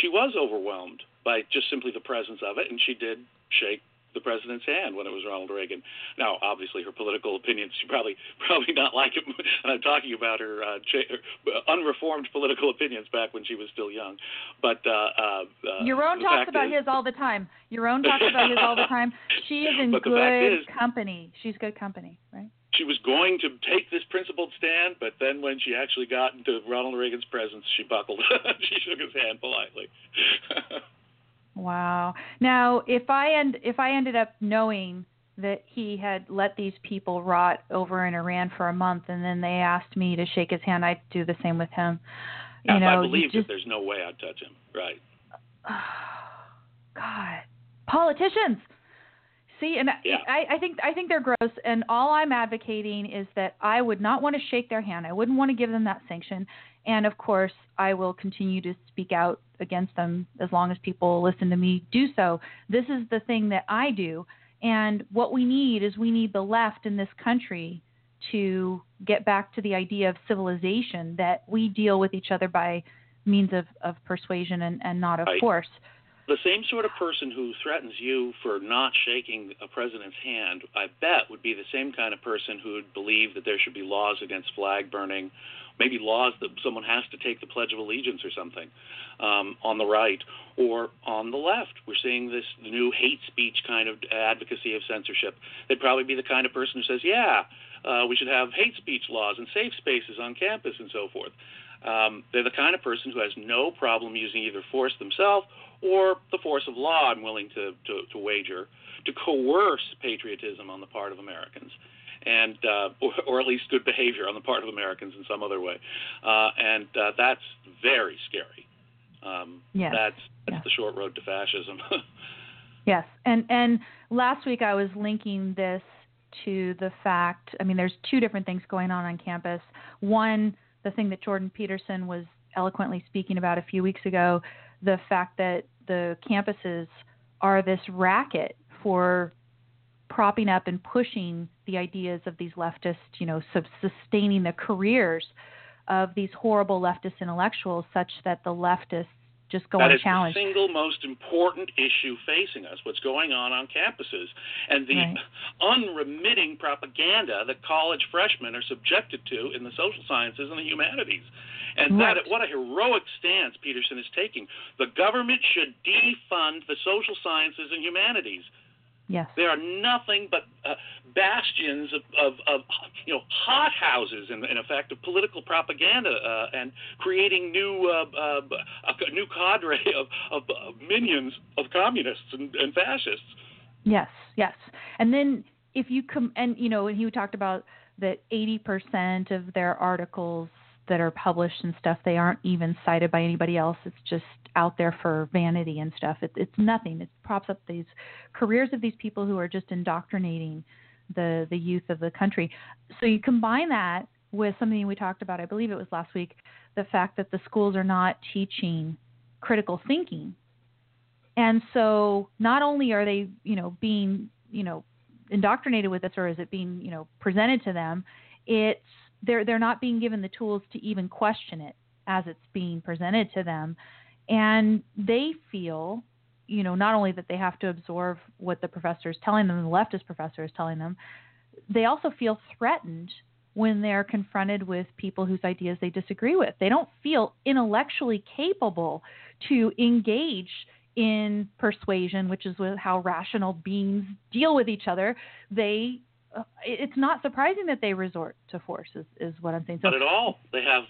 she was overwhelmed by just simply the presence of it, and she did shake the president's hand when it was Ronald Reagan. Now, obviously, her political opinions, she probably <laughs> probably not like him. <laughs> And I'm talking about her, uh, cha- her unreformed political opinions back when she was still young. But uh, uh, Yaron talks about is, his all the time. Yaron talks about his all the <laughs> time. She is in good is, company. She's good company, right? She was going to take this principled stand, but then when she actually got into Ronald Reagan's presence, she buckled. she shook his hand politely. Wow. Now, if I end if I ended up knowing that he had let these people rot over in Iran for a month, and then they asked me to shake his hand, I'd do the same with him. You if know, I believe just, that there's no way I'd touch him. Right. Oh, <sighs> God, politicians. See, and yeah. I, I think I think they're gross. And all I'm advocating is that I would not want to shake their hand. I wouldn't want to give them that sanction. And of course, I will continue to speak out against them as long as people listen to me do so. This is the thing that I do. And what we need is we need the left in this country to get back to the idea of civilization that we deal with each other by means of, of persuasion and, and not of right. force. The same sort of person who threatens you for not shaking a president's hand, I bet, would be the same kind of person who would believe that there should be laws against flag burning maybe laws that someone has to take the Pledge of Allegiance or something um, on the right or on the left. We're seeing this new hate speech kind of advocacy of censorship. They'd probably be the kind of person who says, yeah, uh, we should have hate speech laws and safe spaces on campus and so forth. Um, they're the kind of person who has no problem using either force themselves or the force of law, I'm willing to, to, to wager, to coerce patriotism on the part of Americans and uh, or, or, at least good behavior on the part of Americans in some other way, uh, and uh, that's very scary. Um, yes. That's that's yes. the short road to fascism. <laughs> yes, and and last week I was linking this to the fact. I mean, there's two different things going on on campus. One, the thing that Jordan Peterson was eloquently speaking about a few weeks ago, the fact that the campuses are this racket for propping up and pushing the ideas of these leftists, you know, sustaining the careers of these horrible leftist intellectuals, such that the leftists just go that unchallenged. That is the single most important issue facing us, what's going on on campuses, and the right. unremitting propaganda that college freshmen are subjected to in the social sciences and the humanities. And right. that what a heroic stance Peterson is taking. The government should defund the social sciences and humanities. Yes. They are nothing but uh, bastions of, of, of, you know, hot houses, in, in effect, of political propaganda uh, and creating new uh, uh a new cadre <laughs> of, of minions of communists and, and fascists. Yes, yes. And then if you come, and, you know, and he talked about that 80% of their articles that are published and stuff, they aren't even cited by anybody else. It's just out there for vanity and stuff. It, it's nothing. It props up these careers of these people who are just indoctrinating the the youth of the country. So you combine that with something we talked about, I believe it was last week, the fact that the schools are not teaching critical thinking. And so not only are they, you know, being, you know, indoctrinated with this or is it being, you know, presented to them, it's they're they're not being given the tools to even question it as it's being presented to them. And they feel you know not only that they have to absorb what the professor is telling them the leftist professor is telling them they also feel threatened when they're confronted with people whose ideas they disagree with. They don't feel intellectually capable to engage in persuasion which is how rational beings deal with each other. They it's not surprising that they resort to force, is, is what I'm saying. So, not at all. They have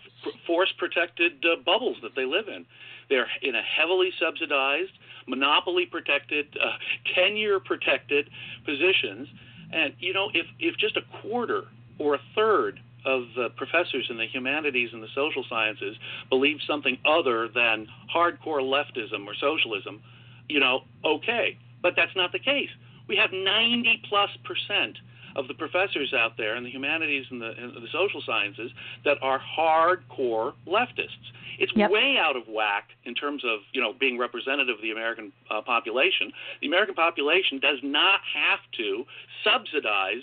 force protected uh, bubbles that they live in. They're in a heavily subsidized, monopoly protected, uh, tenure protected positions. And, you know, if, if just a quarter or a third of the professors in the humanities and the social sciences believe something other than hardcore leftism or socialism, you know, okay. But that's not the case. We have 90 plus percent of the professors out there in the humanities and the, and the social sciences that are hardcore leftists. It's yep. way out of whack in terms of you know being representative of the American uh, population. The American population does not have to subsidize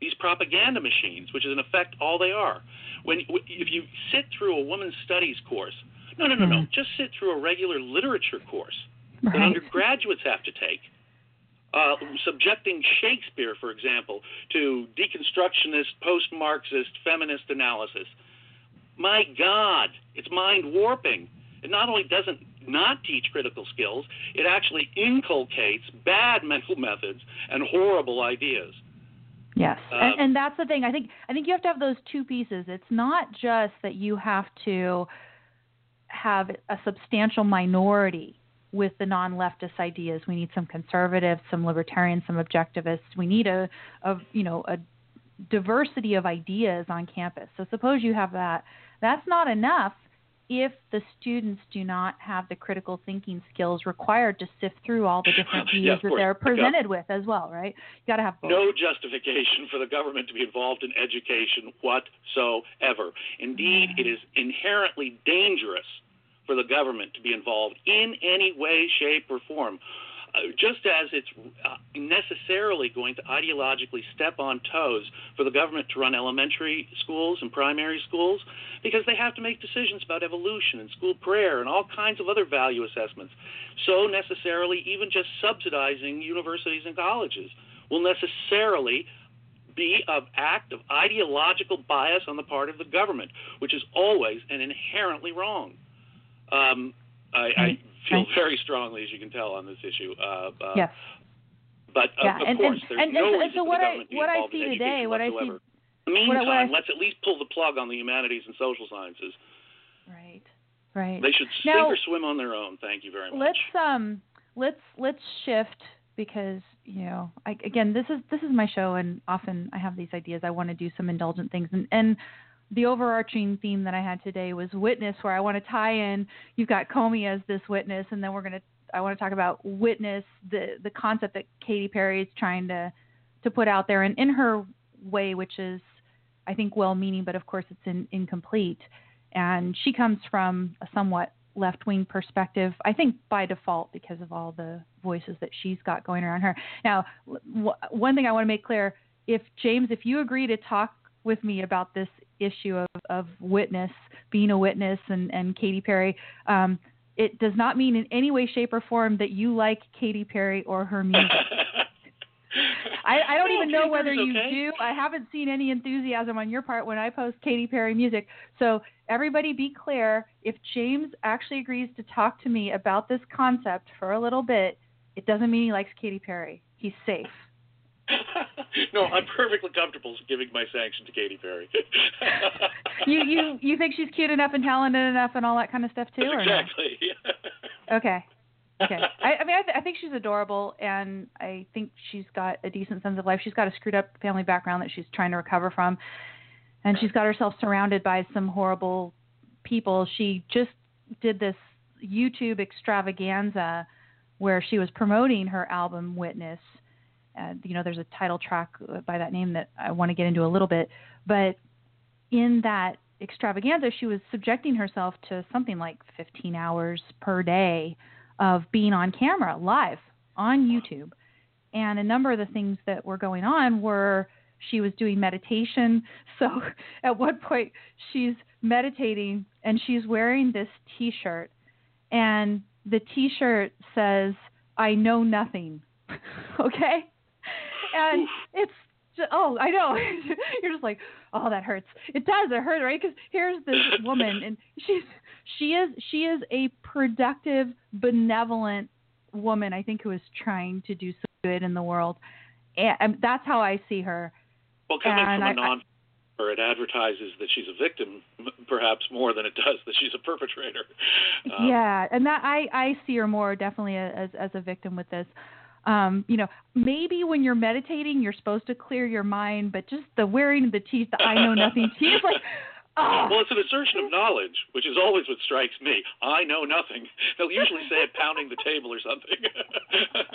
these propaganda machines, which is in effect all they are. When if you sit through a women's studies course, no, no, no, mm-hmm. no, just sit through a regular literature course right. that undergraduates have to take uh, subjecting Shakespeare, for example, to deconstructionist, post Marxist, feminist analysis. My God, it's mind warping. It not only doesn't not teach critical skills, it actually inculcates bad mental methods and horrible ideas. Yes, Um, and, and that's the thing. I think I think you have to have those two pieces. It's not just that you have to have a substantial minority with the non-leftist ideas. We need some conservatives, some libertarians, some objectivists. We need a, a you know, a diversity of ideas on campus. So suppose you have that. That's not enough if the students do not have the critical thinking skills required to sift through all the <coughs> different views yeah, that course. they're presented with as well, right? You got to have both. No justification for the government to be involved in education whatsoever. Indeed, it is inherently dangerous for the government to be involved in any way, shape, or form. Uh, just as it's uh, necessarily going to ideologically step on toes for the government to run elementary schools and primary schools, because they have to make decisions about evolution and school prayer and all kinds of other value assessments. So, necessarily, even just subsidizing universities and colleges will necessarily be an act of ideological bias on the part of the government, which is always and inherently wrong. Um, I, I feel very strongly, as you can tell, on this issue. Uh, uh, yes. But uh, yeah. of and, course, and, there's and, no reason so what I what I see today, what I whatsoever. see. In the meantime, what I, let's at least pull the plug on the humanities and social sciences. Right. Right. They should sink now, or swim on their own. Thank you very much. Let's um let's let's shift because you know I, again this is this is my show and often I have these ideas I want to do some indulgent things and and the overarching theme that I had today was witness where I want to tie in you've got Comey as this witness and then we're going to I want to talk about witness the the concept that Katy Perry is trying to to put out there and in her way which is I think well meaning but of course it's in, incomplete and she comes from a somewhat left wing perspective, I think by default because of all the voices that she's got going around her. Now, w- one thing I want to make clear if James, if you agree to talk with me about this issue of, of witness, being a witness, and and Katy Perry, um, it does not mean in any way, shape, or form that you like Katy Perry or her music. <laughs> I, I don't No, even know Katy whether Perry's you do. I haven't seen any enthusiasm on your part when I post Katy Perry music. So everybody be clear. If James actually agrees to talk to me about this concept for a little bit, it doesn't mean he likes Katy Perry. He's safe. <laughs> no, I'm perfectly comfortable giving my sanction to Katy Perry. <laughs> You you you think she's cute enough and talented enough and all that kind of stuff too, or no? exactly. <laughs> Okay. Okay. I, I mean, I, th- I think she's adorable, and I think she's got a decent sense of life. She's got a screwed up family background that she's trying to recover from, and she's got herself surrounded by some horrible people. She just did this YouTube extravaganza where she was promoting her album Witness. Uh, you know, there's a title track by that name that I want to get into a little bit, but in that extravaganza, she was subjecting herself to something like 15 hours per day of being on camera live on YouTube. And a number of the things that were going on were she was doing meditation. <laughs> So at one point, she's meditating and she's wearing this t shirt. And the t shirt says, I know nothing. <laughs> okay? And it's ju- oh, I know. <laughs> You're just like, oh, that hurts. It does. It hurts, right? Because here's this <laughs> woman, and she's she is she is a productive, benevolent woman. I think who is trying to do some good in the world, and, and that's how I see her. well, coming And from a non or it advertises that she's a victim perhaps more than it does that she's a perpetrator. Um, yeah, and that I I see her more definitely as as a victim with this. Um, you know, maybe when you're meditating, you're supposed to clear your mind, but just the wearing of the teeth, the I know nothing <laughs> teeth, like, oh, Well, it's an assertion of knowledge, which is always what strikes me. I know nothing. They'll usually say it pounding the table or something.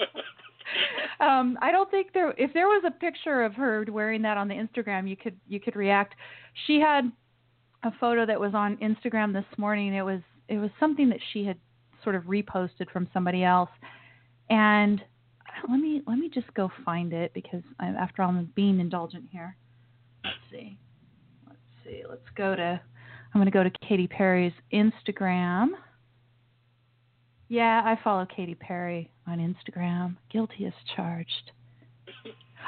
<laughs> um, I don't think there. If there was a picture of her wearing that on the Instagram, you could you could react. She had a photo that was on Instagram this morning. It was it was something that she had sort of reposted from somebody else, and let me let me just go find it because I'm, after all, I'm being indulgent here. Let's see. Let's see. Let's go to. I'm going to go to Katy Perry's Instagram. Yeah, I follow Katy Perry on Instagram. Guilty as charged.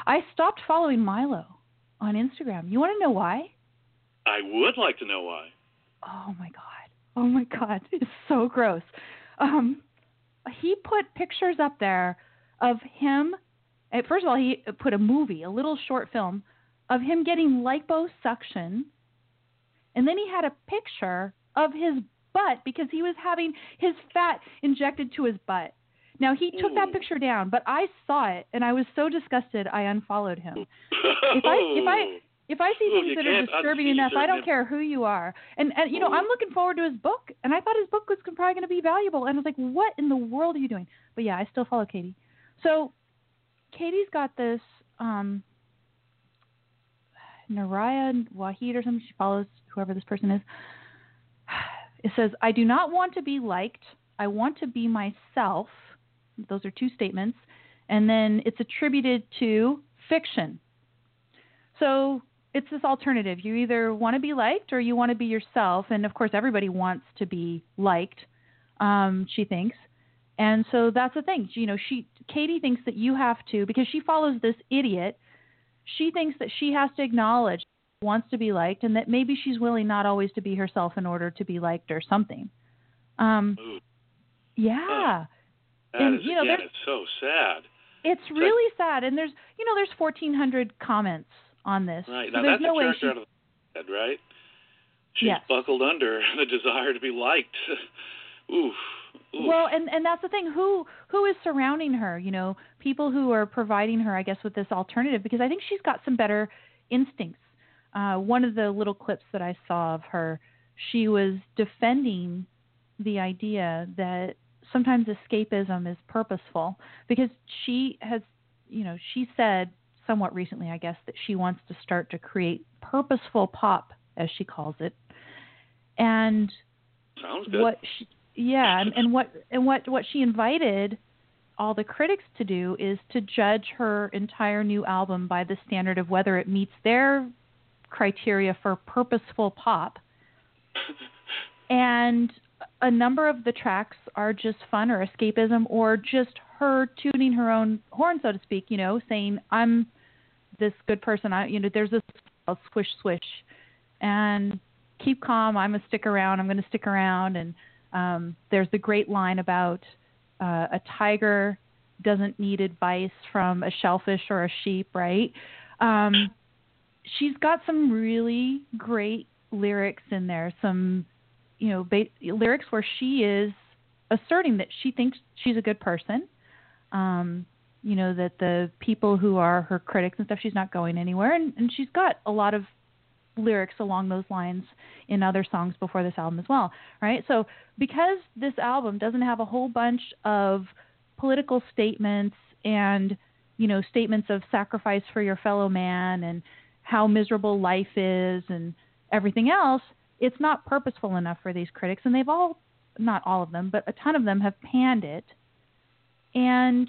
I stopped following Milo on Instagram. You want to know why? I would like to know why. Oh my god. Oh my god. <laughs> It's so gross. Um he put pictures up there of him eh, first of all he put a movie, a little short film of him getting liposuction and then he had a picture of his butt because he was having his fat injected to his butt. Now he took that picture down, but I saw it and I was so disgusted I unfollowed him. If I if I if I see things that are disturbing enough, I don't care who you are. And and you know, I'm looking forward to his book, and I thought his book was probably going to be valuable. And I was like, what in the world are you doing? But yeah, I still follow Katy. So Katy's got this um Naraya Wahid or something. She follows whoever this person is. <sighs> It says, I do not want to be liked. I want to be myself. Those are two statements. And then it's attributed to fiction. So it's this alternative. You either want to be liked or you want to be yourself. And of course, everybody wants to be liked, um, she thinks. And so that's the thing. You know, she Katy thinks that you have to because she follows this idiot. She thinks that she has to acknowledge wants to be liked and that maybe she's willing not always to be herself in order to be liked or something. Um, Ooh, yeah, that and, is, you know, again, it's so sad. it's really sad. And there's you know there's 1,400 comments on this. Right. So now, that's no a character she out of the head, right? She's Yes. buckled under <laughs> the desire to be liked. <laughs> Oof. Well, and and that's the thing. Who who is surrounding her? You know, people who are providing her, I guess, with this alternative because I think she's got some better instincts. Uh, one of the little clips that I saw of her, she was defending the idea that sometimes escapism is purposeful because she has, you know, she said somewhat recently, I guess, that she wants to start to create purposeful pop, as she calls it, and Sounds good. what she, yeah and, and what and what what she invited all the critics to do is to judge her entire new album by the standard of whether it meets their criteria for purposeful pop. and a number of the tracks are just fun or escapism or just her tuning her own horn, so to speak, you know, saying, I'm this good person. I, you know, there's this swish, swish. And keep calm. I'm going to stick around. I'm going to stick around. And um, there's the great line about uh, a tiger doesn't need advice from a shellfish or a sheep, right? Um, she's got some really great lyrics in there. Some, you know, ba- lyrics where she is asserting that she thinks she's a good person. Um, you know that the people who are her critics and stuff, she's not going anywhere, and, and she's got a lot of lyrics along those lines in other songs before this album as well, right? So because this album doesn't have a whole bunch of political statements and you know statements of sacrifice for your fellow man and how miserable life is and everything else, it's not purposeful enough for these critics, and they've all not all of them, but a ton of them have panned it. And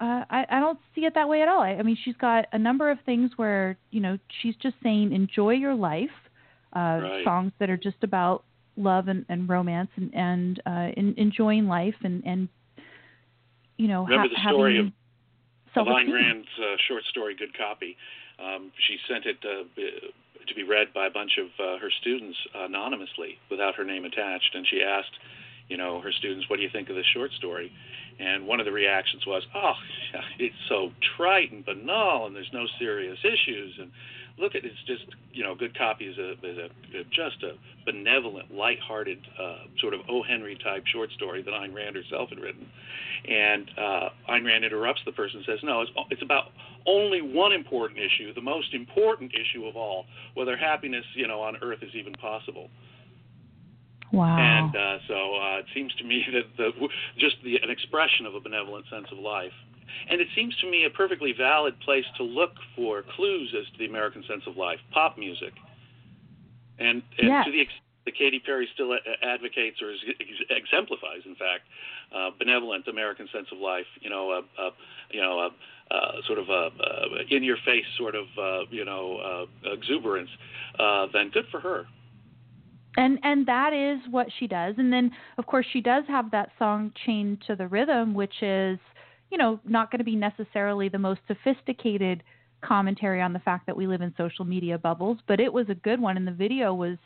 uh, I, I don't see it that way at all. I, I mean, she's got a number of things where you know she's just saying enjoy your life, uh, Right. songs that are just about love and, and romance and and uh, in, enjoying life and and you know Remember ha- the story of self-esteem. Rand's uh, short story, Good Copy. Um, she sent it uh, to be read by a bunch of uh, her students anonymously without her name attached, and she asked, you know, her students, "What do you think of this short story?" And one of the reactions was, "Oh, <laughs> it's so trite and banal, and there's no serious issues." And look at it's just, you know, Good Copy is a, is a just a benevolent, lighthearted, uh, sort of O. Henry type short story that Ayn Rand herself had written. And uh, Ayn Rand interrupts the person and says, No, it's, it's about only one important issue, the most important issue of all, whether happiness, you know, on earth is even possible. Wow. And uh, so uh, it seems to me <laughs> that the, just the, an expression of a benevolent sense of life. And it seems to me a perfectly valid place to look for clues as to the American sense of life, pop music. And, and Yes. to the extent that Katy Perry still advocates or ex- exemplifies, in fact, uh, benevolent American sense of life, you know, uh, uh, you know, uh, uh, sort of a uh, in-your-face sort of, uh, you know, uh, exuberance, uh, then good for her. And and that is what she does. And then of course she does have that song chained to the rhythm which is you know not going to be necessarily the most sophisticated commentary on the fact that we live in social media bubbles but it was a good one and the video was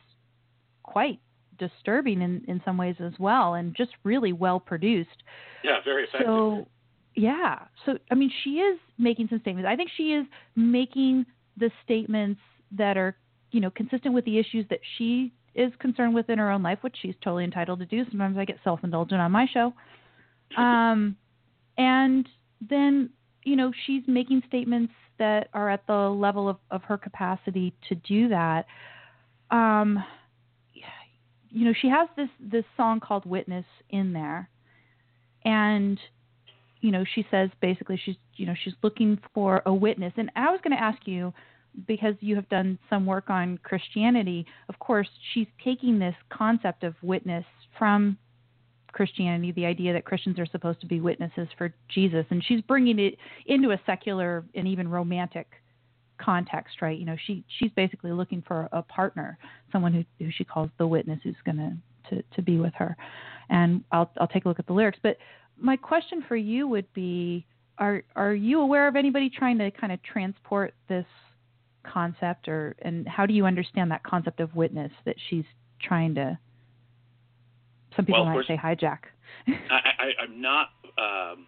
quite disturbing in in some ways as well and just really well produced. Yeah, very effective. so yeah. So i mean she is making some statements. I think she is making the statements that are you know consistent with the issues that she is concerned with in her own life which she's totally entitled to do. Sometimes i get self-indulgent on my show. <laughs> Um and then you know she's making statements that are at the level of, of her capacity to do that. Um you know she has this this song called witness in there. And you know she says basically she's you know she's looking for a witness. And i was going to ask you because you have done some work on christianity of course she's taking this concept of witness from christianity the idea that christians are supposed to be witnesses for jesus and she's bringing it into a secular and even romantic context right? You know she she's basically looking for a partner someone who, who she calls the witness who's going to to to be with her. And i'll i'll take a look at the lyrics but my question for you would be are are you aware of anybody trying to kind of transport this concept or and how do you understand that concept of witness that she's trying to some people Well, might say hijack I, I, I'm not um,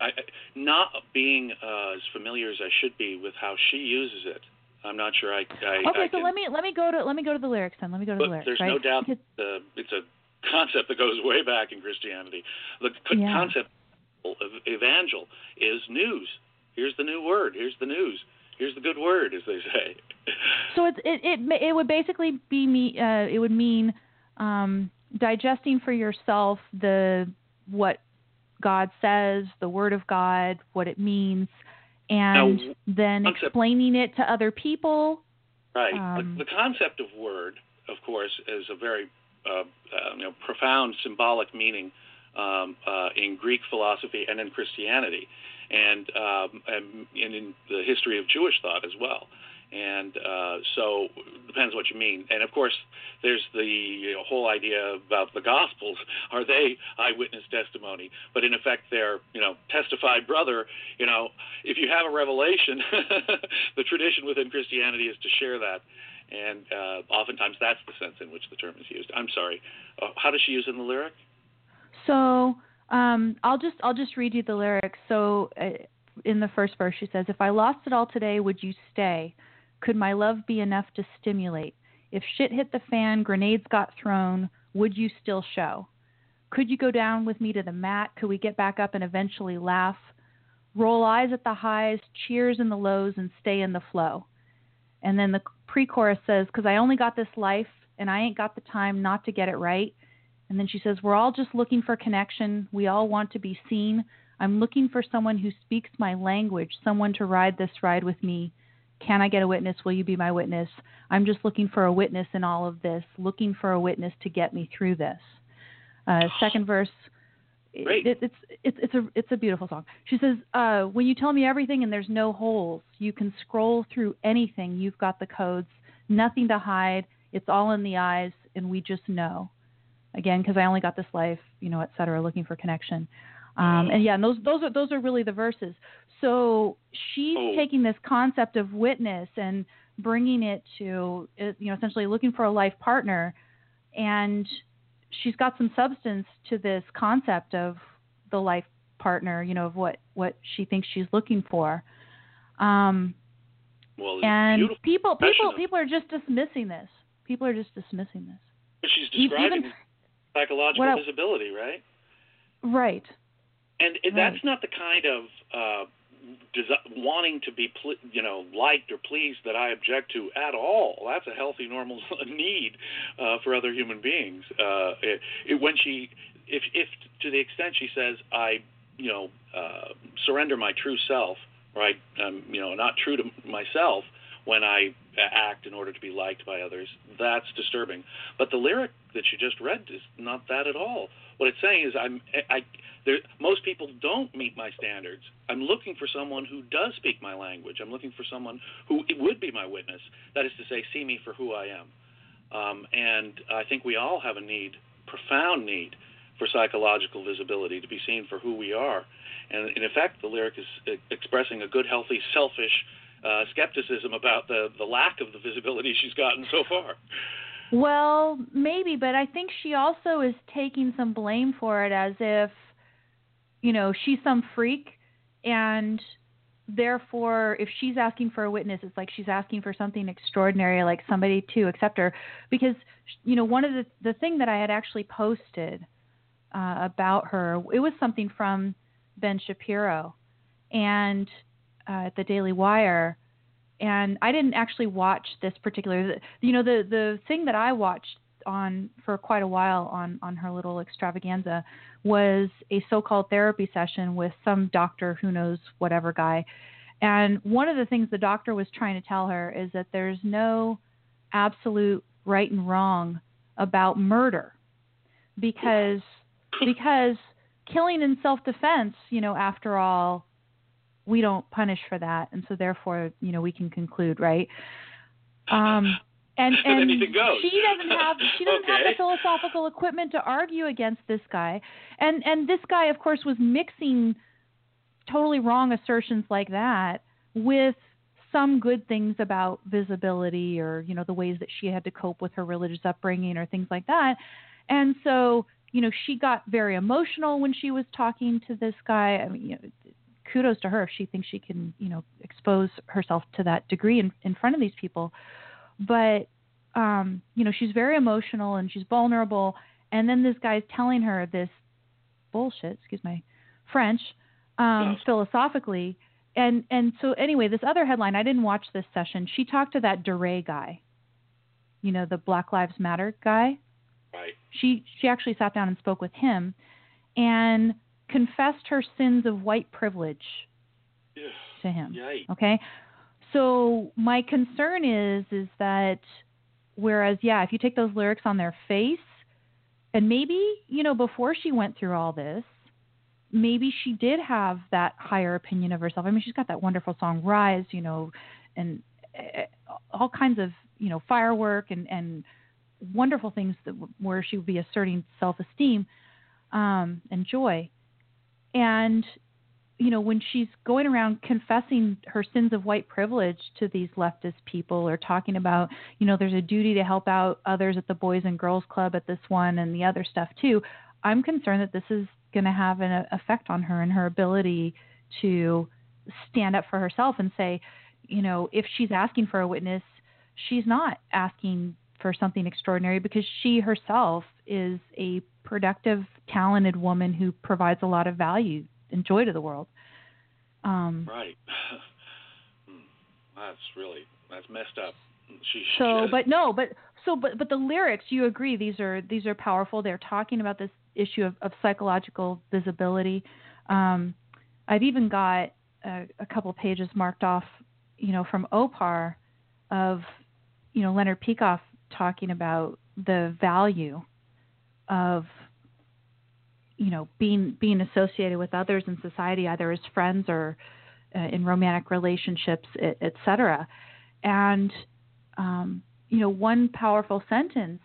I, I- not being uh, as familiar as I should be with how she uses it. I'm not sure I. I okay I so can, let me let me go to let me go to the lyrics then let me go to the lyrics there's right no doubt Because- uh, it's a concept that goes way back in Christianity. The Yeah. concept of evangel is news. Here's the new word. Here's the news. Here's the good word, as they say. <laughs> So it's it it it would basically be me. Uh, it would mean um, digesting for yourself the what God says, the Word of God, what it means, and Now, then concept- explaining it to other people. Right. Um, the, the concept of word, of course, is a very uh, uh, you know, profound symbolic meaning um, uh, in Greek philosophy and in Christianity, and, um, and, and in the history of Jewish thought as well. And uh, so depends what you mean. And of course, there's the you know, whole idea about the Gospels. <laughs> Are they eyewitness testimony? But in effect, they're you know testified brother. You know, if you have a revelation, <laughs> the tradition within Christianity is to share that. And uh, oftentimes that's the sense in which the term is used. I'm sorry. Uh, how does she use it in the lyric? So um, I'll just I'll just read you the lyrics. So uh, in the first verse, she says, "If I lost it all today, would you stay? Could my love be enough to stimulate? If shit hit the fan, grenades got thrown, would you still show? Could you go down with me to the mat? Could we get back up and eventually laugh? Roll eyes at the highs, cheers in the lows, and stay in the flow." And then the pre-chorus says, "Cause I only got this life, and I ain't got the time not to get it right." And then she says, We're all just looking for connection. We all want to be seen. I'm looking for someone who speaks my language, someone to ride this ride with me. Can I get a witness? Will you be my witness? I'm just looking for a witness in all of this, looking for a witness to get me through this. Uh, second verse. Great. It, it's it's it's a it's a beautiful song. She says, uh, "When you tell me everything and there's no holes, you can scroll through anything. You've got the codes, nothing to hide. It's all in the eyes, and we just know." Again because I only got this life, you know, et cetera, looking for connection. Um, and yeah, and those those are those are really the verses. So she's Oh. taking this concept of witness and bringing it to uh, you know essentially looking for a life partner, and she's got some substance to this concept of the life partner, you know, of what what she thinks she's looking for. Um, Well, and people people people are just dismissing this. People are just dismissing this. She's describing even- psychological I- visibility, right? Right. And it- that's not the kind of uh, desi- wanting to be, ple- you know, liked or pleased that I object to at all. That's a healthy, normal <laughs> need uh, for other human beings. Uh, it, it, when she, if, if to the extent she says, I, you know, uh, surrender my true self, right? Um, you know, not true to myself when I act in order to be liked by others. That's disturbing. But the lyric that you just read is not that at all. What it's saying is, I'm, I, there, most people don't meet my standards. I'm looking for someone who does speak my language. I'm looking for someone who would be my witness. That is to say, see me for who I am. Um, and I think we all have a need, profound need, for psychological visibility to be seen for who we are. And in effect, the lyric is uh, expressing a good, healthy, selfish uh, skepticism about the, the lack of the visibility she's gotten so far. Well, maybe, but I think she also is taking some blame for it as if, you know, she's some freak and therefore if she's asking for a witness it's like she's asking for something extraordinary like somebody to accept her because you know one of the the thing that I had actually posted uh, about her it was something from Ben Shapiro and uh, at the Daily Wire and I didn't actually watch this particular. You know, the the thing that I watched on for quite a while on on her little extravaganza was a so-called therapy session with some doctor who knows whatever guy. And one of the things the doctor was trying to tell her is that there's no absolute right and wrong about murder because <laughs> because killing in self-defense, you know, after all, we don't punish for that, and so therefore, you know, we can conclude, right? Um, <laughs> and and she doesn't have she doesn't have the philosophical equipment to argue against this guy, and and this guy, of course, was mixing totally wrong assertions like that with some good things about visibility or you know the ways that she had to cope with her religious upbringing or things like that. And so you know she got very emotional when she was talking to this guy. I mean you know kudos to her if she thinks she can you know expose herself to that degree in, in front of these people. But um you know she's very emotional and she's vulnerable. And then this guy's telling her this bullshit excuse my french um Yes. philosophically. And and so anyway this other headline i didn't watch this session. She talked to that DeRay guy you know the black lives matter guy. Right. she she actually sat down and spoke with him. And confessed her sins of white privilege Yeah. to him Yikes. okay so my concern is is that whereas yeah if you take those lyrics on their face and maybe you know before she went through all this maybe she did have that higher opinion of herself i mean she's got that wonderful song rise you know and uh, all kinds of you know firework and and wonderful things that where she would be asserting self-esteem um, and joy and you know, when she's going around confessing her sins of white privilege to these leftist people or talking about, you know, there's a duty to help out others at the Boys and Girls Club at this one and the other stuff too, I'm concerned that this is going to have an effect on her and her ability to stand up for herself and say, you know, if she's asking for a witness, she's not asking for something extraordinary because she herself is a productive, talented woman who provides a lot of value and joy to the world. Um, right. <sighs> That's really that's messed up. She, so, but no, but so, but but the lyrics, you agree these are these are powerful. They're talking about this issue of, of psychological visibility. Um, I've even got a, a couple pages marked off, you know, from Opar of, you know, Leonard Peikoff talking about the value of you know being being associated with others in society either as friends or uh, in romantic relationships etc and um, you know one powerful sentence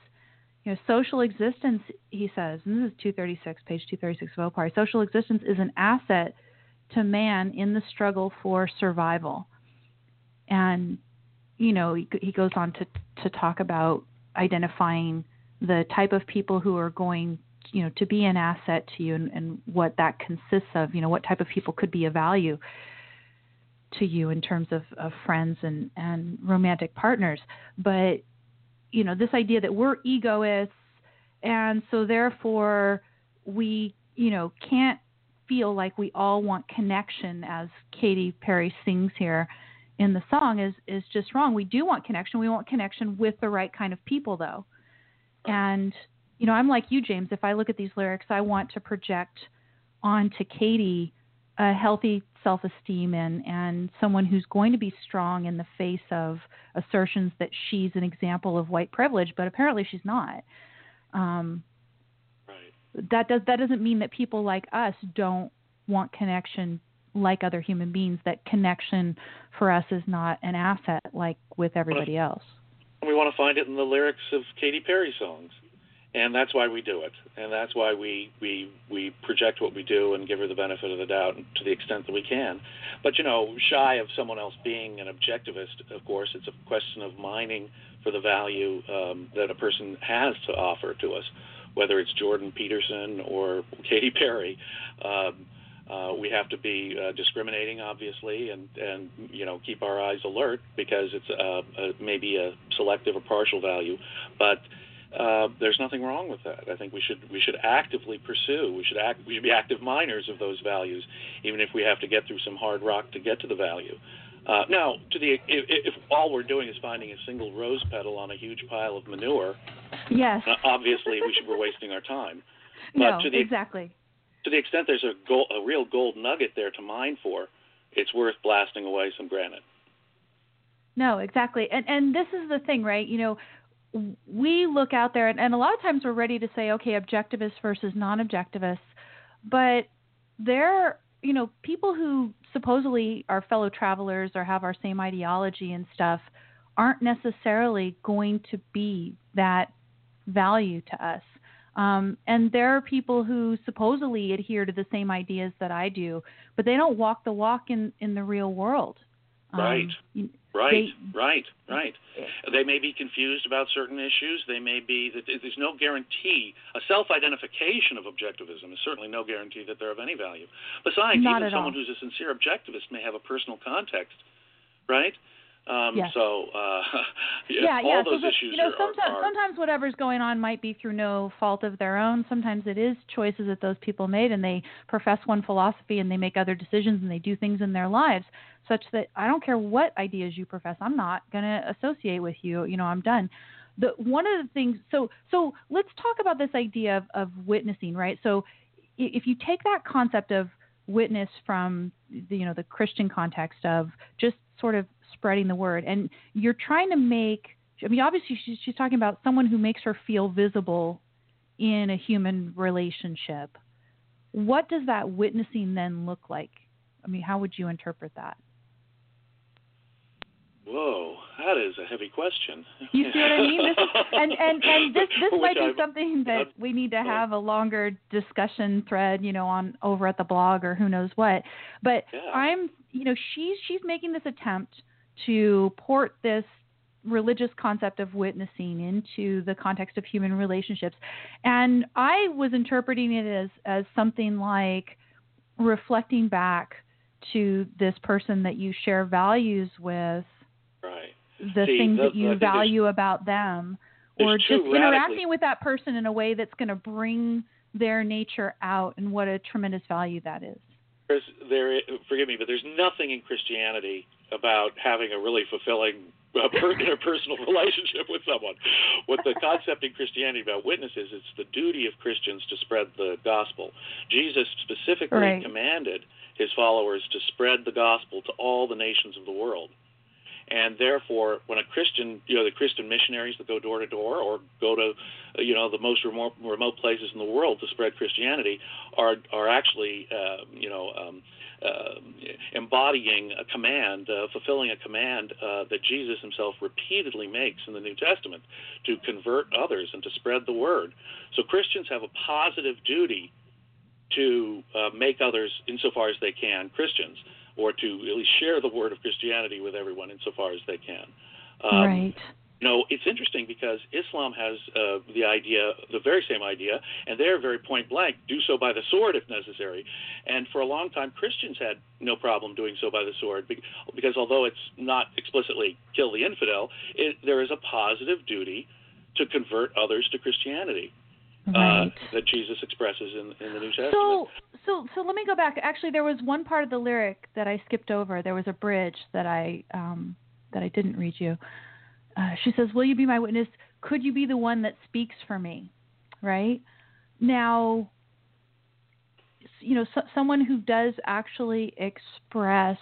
you know social existence he says and this is 236 page 236 of opar social existence is an asset to man in the struggle for survival. And you know he, he goes on to to talk about identifying the type of people who are going you know to be an asset to you and, and what that consists of you know what type of people could be of value to you in terms of, of friends and, and romantic partners but you know this idea that we're egoists and so therefore we you know can't feel like we all want connection as Katy Perry sings here in the song is is just wrong. We do want connection. We want connection with the right kind of people though. And you know, I'm like you, James. If I look at these lyrics, I want to project onto Katy a healthy self-esteem and and someone who's going to be strong in the face of assertions that she's an example of white privilege, but apparently she's not. Um, right. That does that doesn't mean that people like us don't want connection like other human beings. That connection for us is not an asset like with everybody else. We want to find it in the lyrics of Katy Perry songs and that's why we do it, and that's why we we we project what we do and give her the benefit of the doubt to the extent that we can. But you know, shy of someone else being an objectivist, of course, it's a question of mining for the value um, that a person has to offer to us, whether it's Jordan Peterson or Katy Perry. Um, uh, we have to be uh, discriminating, obviously, and and you know keep our eyes alert because it's uh, uh, maybe a selective or partial value, but uh, there's nothing wrong with that. I think we should we should actively pursue. We should act. We should be active miners of those values, even if we have to get through some hard rock to get to the value. Uh, now, to the if, if all we're doing is finding a single rose petal on a huge pile of manure, yes, uh, obviously we should be wasting our time. But no, to the, exactly. To the extent there's a, gold, a real gold nugget there to mine for, it's worth blasting away some granite. No, exactly. And and this is the thing, right? You know, we look out there, and, and a lot of times we're ready to say, okay, objectivists versus non-objectivists, but there, you know, people who supposedly are fellow travelers or have our same ideology and stuff aren't necessarily going to be that value to us. Um, and there are people who supposedly adhere to the same ideas that I do, but they don't walk the walk in, in the real world. Right. Um, Right, they, right, right. They may be confused about certain issues. They may be that there's no guarantee. A self-identification of objectivism is certainly no guarantee that they're of any value. Besides, even someone all. who's a sincere objectivist may have a personal context, right? Um. So uh, <laughs> yeah, all yeah. those so, issues you know, are, sometimes are, sometimes whatever's going on might be through no fault of their own. Sometimes it is choices that those people made, and they profess one philosophy and they make other decisions and they do things in their lives such that I don't care what ideas you profess, I'm not going to associate with you. You know, I'm done. The one of the things. So so let's talk about this idea of, of witnessing, right? So if you take that concept of witness from the, you know the Christian context of just sort of spreading the word, and you're trying to make. I mean, obviously she's, she's talking about someone who makes her feel visible in a human relationship, what does that witnessing then look like? I mean, how would you interpret that? Whoa, that is a heavy question. You see what I mean? This is, and and and this this <laughs> Which might be I'm- something that we need to have a longer discussion thread, you know, on over at the blog or who knows what. But Yeah. I'm, you know, she's she's making this attempt to port this religious concept of witnessing into the context of human relationships, and I was interpreting it as as something like reflecting back to this person that you share values with Right. the See, things that you I think there's- value about them or just interacting with that person in a way that's going to bring their nature out and what a tremendous value that is There's, there, forgive me, but there's nothing in Christianity about having a really fulfilling <laughs> uh, per, interpersonal <laughs> relationship with someone. What the concept in Christianity about witness is, it's the duty of Christians to spread the gospel. Jesus specifically Right. commanded his followers to spread the gospel to all the nations of the world. And therefore, when a Christian, you know, the Christian missionaries that go door to door or go to, you know, the most remote, remote places in the world to spread Christianity, are are actually, uh, you know, um, embodying a command, uh, fulfilling a command uh, that Jesus himself repeatedly makes in the New Testament to convert others and to spread the word. So Christians have a positive duty to uh, make others, insofar as they can, Christians, or to at least share the word of Christianity with everyone insofar as they can. Um, right you know, it's interesting because Islam has uh, the idea, the very same idea, and they're very point blank do so by the sword if necessary. And for a long time, Christians had no problem doing so by the sword because although it's not explicitly kill the infidel, it, there is a positive duty to convert others to Christianity right uh, that Jesus expresses in, in the New Testament. so so so let me go back actually there was one part of the lyric that i skipped over there was a bridge that i um that i didn't read you uh, she says will you be my witness? Could you be the one that speaks for me? Right? Now you know so, someone who does actually express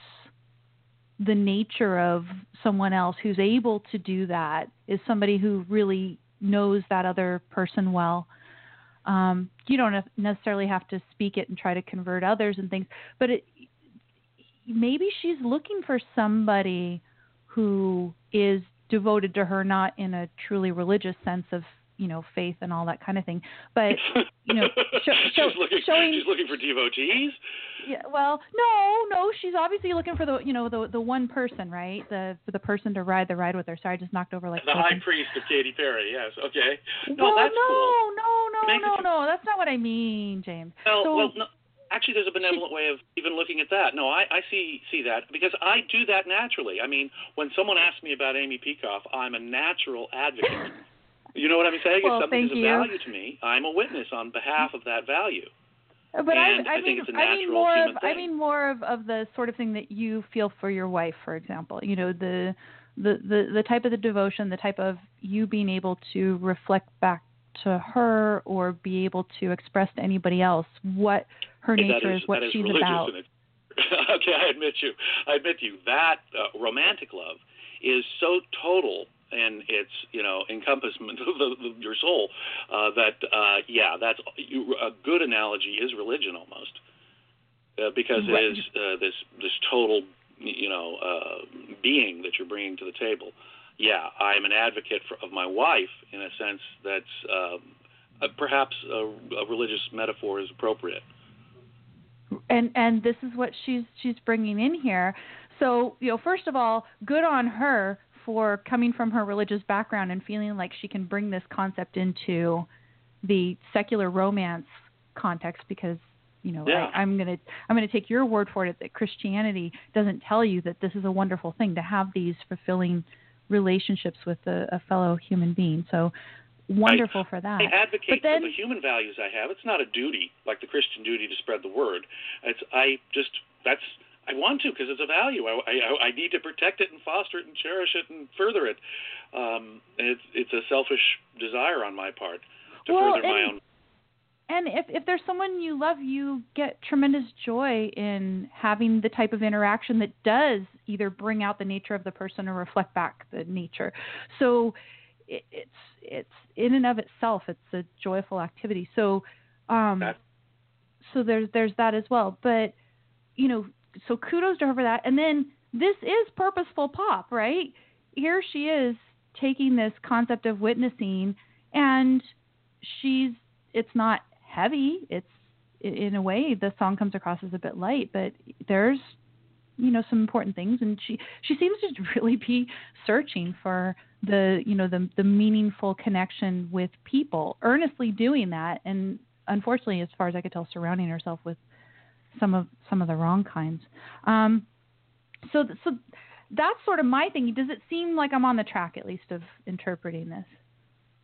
the nature of someone else who's able to do that is somebody who really knows that other person well. Um, you don't necessarily have to speak it and try to convert others and things, but it, maybe she's looking for somebody who is devoted to her, not in a truly religious sense of you know faith and all that kind of thing, but you know, <laughs> show, show, she's, looking, showing. she's looking for devotees. Yeah, well, no, no, she's obviously looking for the you know the the one person, right? The for the person to ride the ride with her. Sorry, I just knocked over like The high priest of Katy Perry, yes. Okay. No, well, that's no, cool. no, no, Makes no, no. That's not what I mean, James. Well, so, well, no, actually, there's a benevolent way of even looking at that. No, I, I see see that because I do that naturally. I mean, when someone asks me about Amy Peikoff, I'm a natural advocate. you know what I'm saying? Well, if something is of value to me, I'm a witness on behalf of that value. Uh, but And I, I, I mean, think it's a I mean more of, I mean more of, of the sort of thing that you feel for your wife, for example. You know, the, the, the, the type of the devotion, the type of you being able to reflect back to her or be able to express to anybody else what her Okay, nature is, what is she's religious about. <laughs> okay, I admit you. I admit to you that uh, romantic love is so total in its you know encompassment of the, the, your soul uh, that uh, yeah, that's you, a good analogy is religion almost uh, because Right. it is uh, this this total you know uh, being that you're bringing to the table. Yeah, I'm an advocate for, of my wife in a sense that's um, uh, perhaps a, a religious metaphor is appropriate. and and this is what she's she's bringing in here. So you know, first of all, good on her for coming from her religious background and feeling like she can bring this concept into the secular romance context because you know Yeah. I, I'm gonna I'm gonna take your word for it that Christianity doesn't tell you that this is a wonderful thing to have these fulfilling relationships with a, a fellow human being. So wonderful for that. I advocate but then, for the human values I have. It's not a duty like the Christian duty to spread the word. It's I just that's I want to because it's a value. I, I I need to protect it and foster it and cherish it and further it. Um, it's it's a selfish desire on my part to Well, further my own. And if if there's someone you love, you get tremendous joy in having the type of interaction that does either bring out the nature of the person or reflect back the nature. So it, it's it's in and of itself, it's a joyful activity. So, um, so there's there's that as well. But you know, so kudos to her for that. And then this is purposeful pop, right? Here she is taking this concept of witnessing, and she's it's not heavy. It's in a way the song comes across as a bit light, but there's you know some important things. And she she seems to <laughs> really be searching for the you know the the meaningful connection with people earnestly doing that. And unfortunately as far as i could tell surrounding herself with some of some of the wrong kinds. Um so so that's sort of my thing does it seem like i'm on the track at least of interpreting this?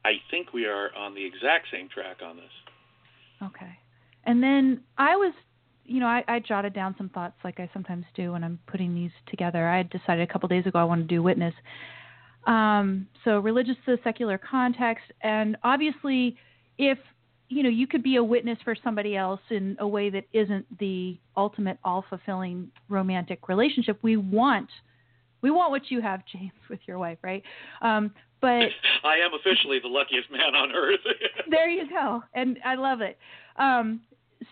I think we are on the exact same track on this. Okay. And then I was, you know, I, I jotted down some thoughts like I sometimes do when I'm putting these together. I had decided a couple days ago I wanted to do witness. Um, so religious to secular context, and obviously, if you know, you could be a witness for somebody else in a way that isn't the ultimate all fulfilling romantic relationship. We want, we want what you have, <laughs> James, with your wife, right? Um, but <laughs> I am officially the luckiest man on earth. <laughs> there you go and i love it um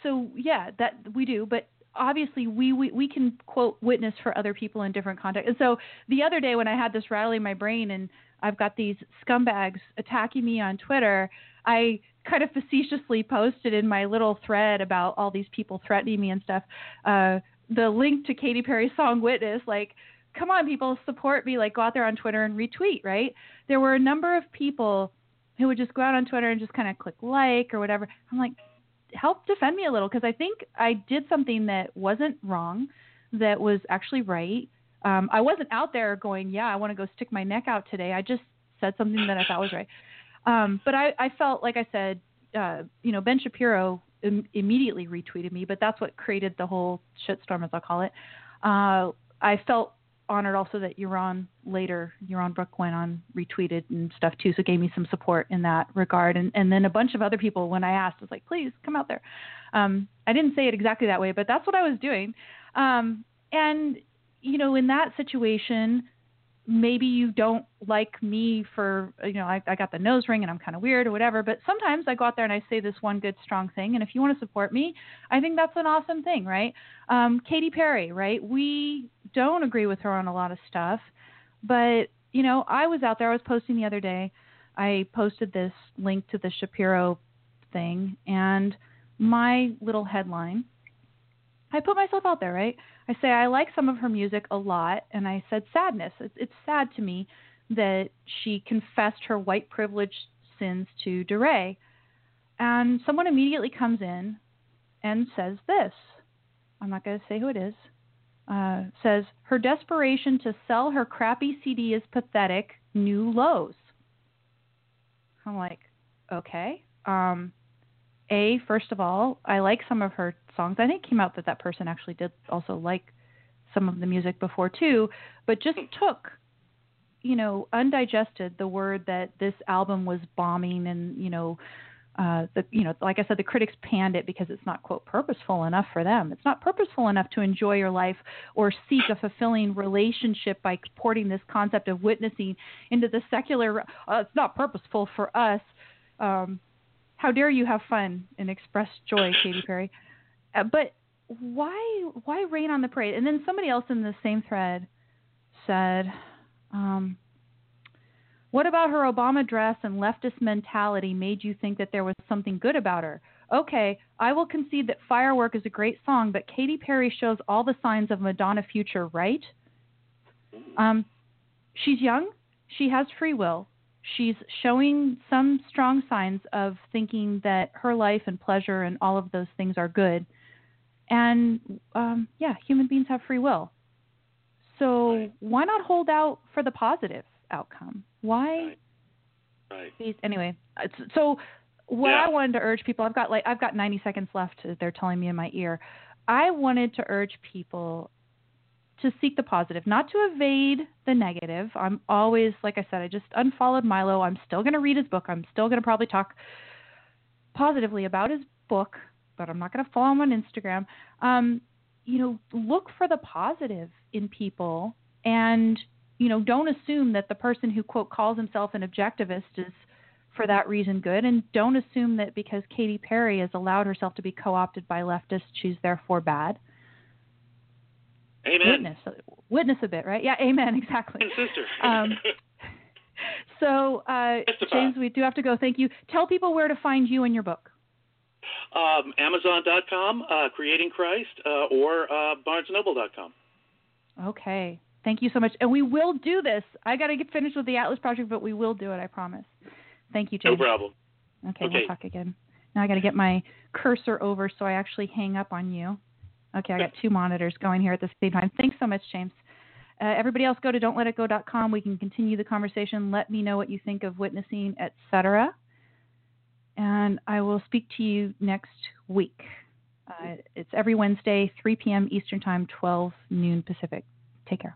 so yeah that we do but obviously we, we we can quote witness for other people in different contexts and so the other day when i had this rattling in my brain and i've got these scumbags attacking me on twitter i kind of facetiously posted in my little thread about all these people threatening me and stuff uh the link to Katy Perry's song Witness like come on people support me like go out there on Twitter and retweet right there were a number of people who would just go out on Twitter and just kind of click like or whatever. I'm like, help defend me a little because I think I did something that wasn't wrong, that was actually right. Um, I wasn't out there going, yeah, I want to go stick my neck out today. I just said something that I thought was right. Um, but I, I felt like I said, uh, you know, Ben Shapiro Im- immediately retweeted me, but that's what created the whole shitstorm, as I'll call it. Uh, I felt honored also that Yaron later, Yaron Brook went on retweeted and stuff too, so gave me some support in that regard. And and then a bunch of other people when I asked was like, please come out there. Um, I didn't say it exactly that way, but that's what I was doing. Um, and you know, in that situation, maybe you don't like me for you know I, I got the nose ring and I'm kind of weird or whatever. But sometimes I go out there and I say this one good strong thing, and if you want to support me, I think that's an awesome thing, right? Um, Katy Perry, right? We don't agree with her on a lot of stuff, but you know I was out there. I was posting the other day. I posted this link to the Shapiro thing, and my little headline. I put myself out there, right? I say I like some of her music a lot, and I said sadness. It's, it's sad to me that she confessed her white privilege sins to DeRay. And someone immediately comes in and says this. I'm not going to say who it is. Uh, says her desperation to sell her crappy CD is pathetic. New lows. I'm like, okay. Um, a first of all, I like some of her songs. I think it came out that that person actually did also like some of the music before too, but just took, you know, undigested the word that this album was bombing and you know, uh, the you know, like I said, the critics panned it because it's not quote purposeful enough for them. It's not purposeful enough to enjoy your life or seek a fulfilling relationship by porting this concept of witnessing into the secular. Uh, it's not purposeful for us. Um, how dare you have fun and express joy, Katy Perry? Uh, but why why rain on the parade? And then somebody else in the same thread said, um, "What about her Obama dress and leftist mentality made you think that there was something good about her?" Okay, I will concede that Firework is a great song, but Katy Perry shows all the signs of Madonna future, right? Um, she's young. She has free will she's showing some strong signs of thinking that her life and pleasure and all of those things are good. And um, yeah, human beings have free will. So Right. why not hold out for the positive outcome? Why? Right. Right. Anyway, so what Yeah. I wanted to urge people, I've got like I've got 90 seconds left. They're telling me in my ear. I wanted to urge people to seek the positive, not to evade the negative. I'm always, like I said, I just unfollowed Milo. I'm still going to read his book. I'm still going to probably talk positively about his book, but I'm not going to follow him on Instagram. Um, you know, look for the positive in people and you know, don't assume that the person who quote calls himself an objectivist is for that reason good, and don't assume that because Katy Perry has allowed herself to be co-opted by leftists, she's therefore bad. Amen. Witness, witness a bit, right? Yeah, amen, <laughs> exactly. And sister. Um, <laughs> so, uh, James, we do have to go. Thank you. Tell people where to find you and your book. um, Amazon.com, uh, Creating Christ, uh, or uh, BarnesNoble.com. Okay. Thank you so much. And we will do this. I got to get finished with the Atlas project, but we will do it, I promise. Thank you, James. No problem. Okay, Okay. we'll talk again. Now I got to get my cursor over so I actually hang up on you. Okay, I got two monitors going here at the same time. Thanks so much, James. Uh, everybody else, go to don'tletitgo.com. We can continue the conversation. Let me know what you think of witnessing, etc. And I will speak to you next week. Uh, it's every Wednesday, 3 p.m. Eastern Time, 12 noon Pacific. Take care.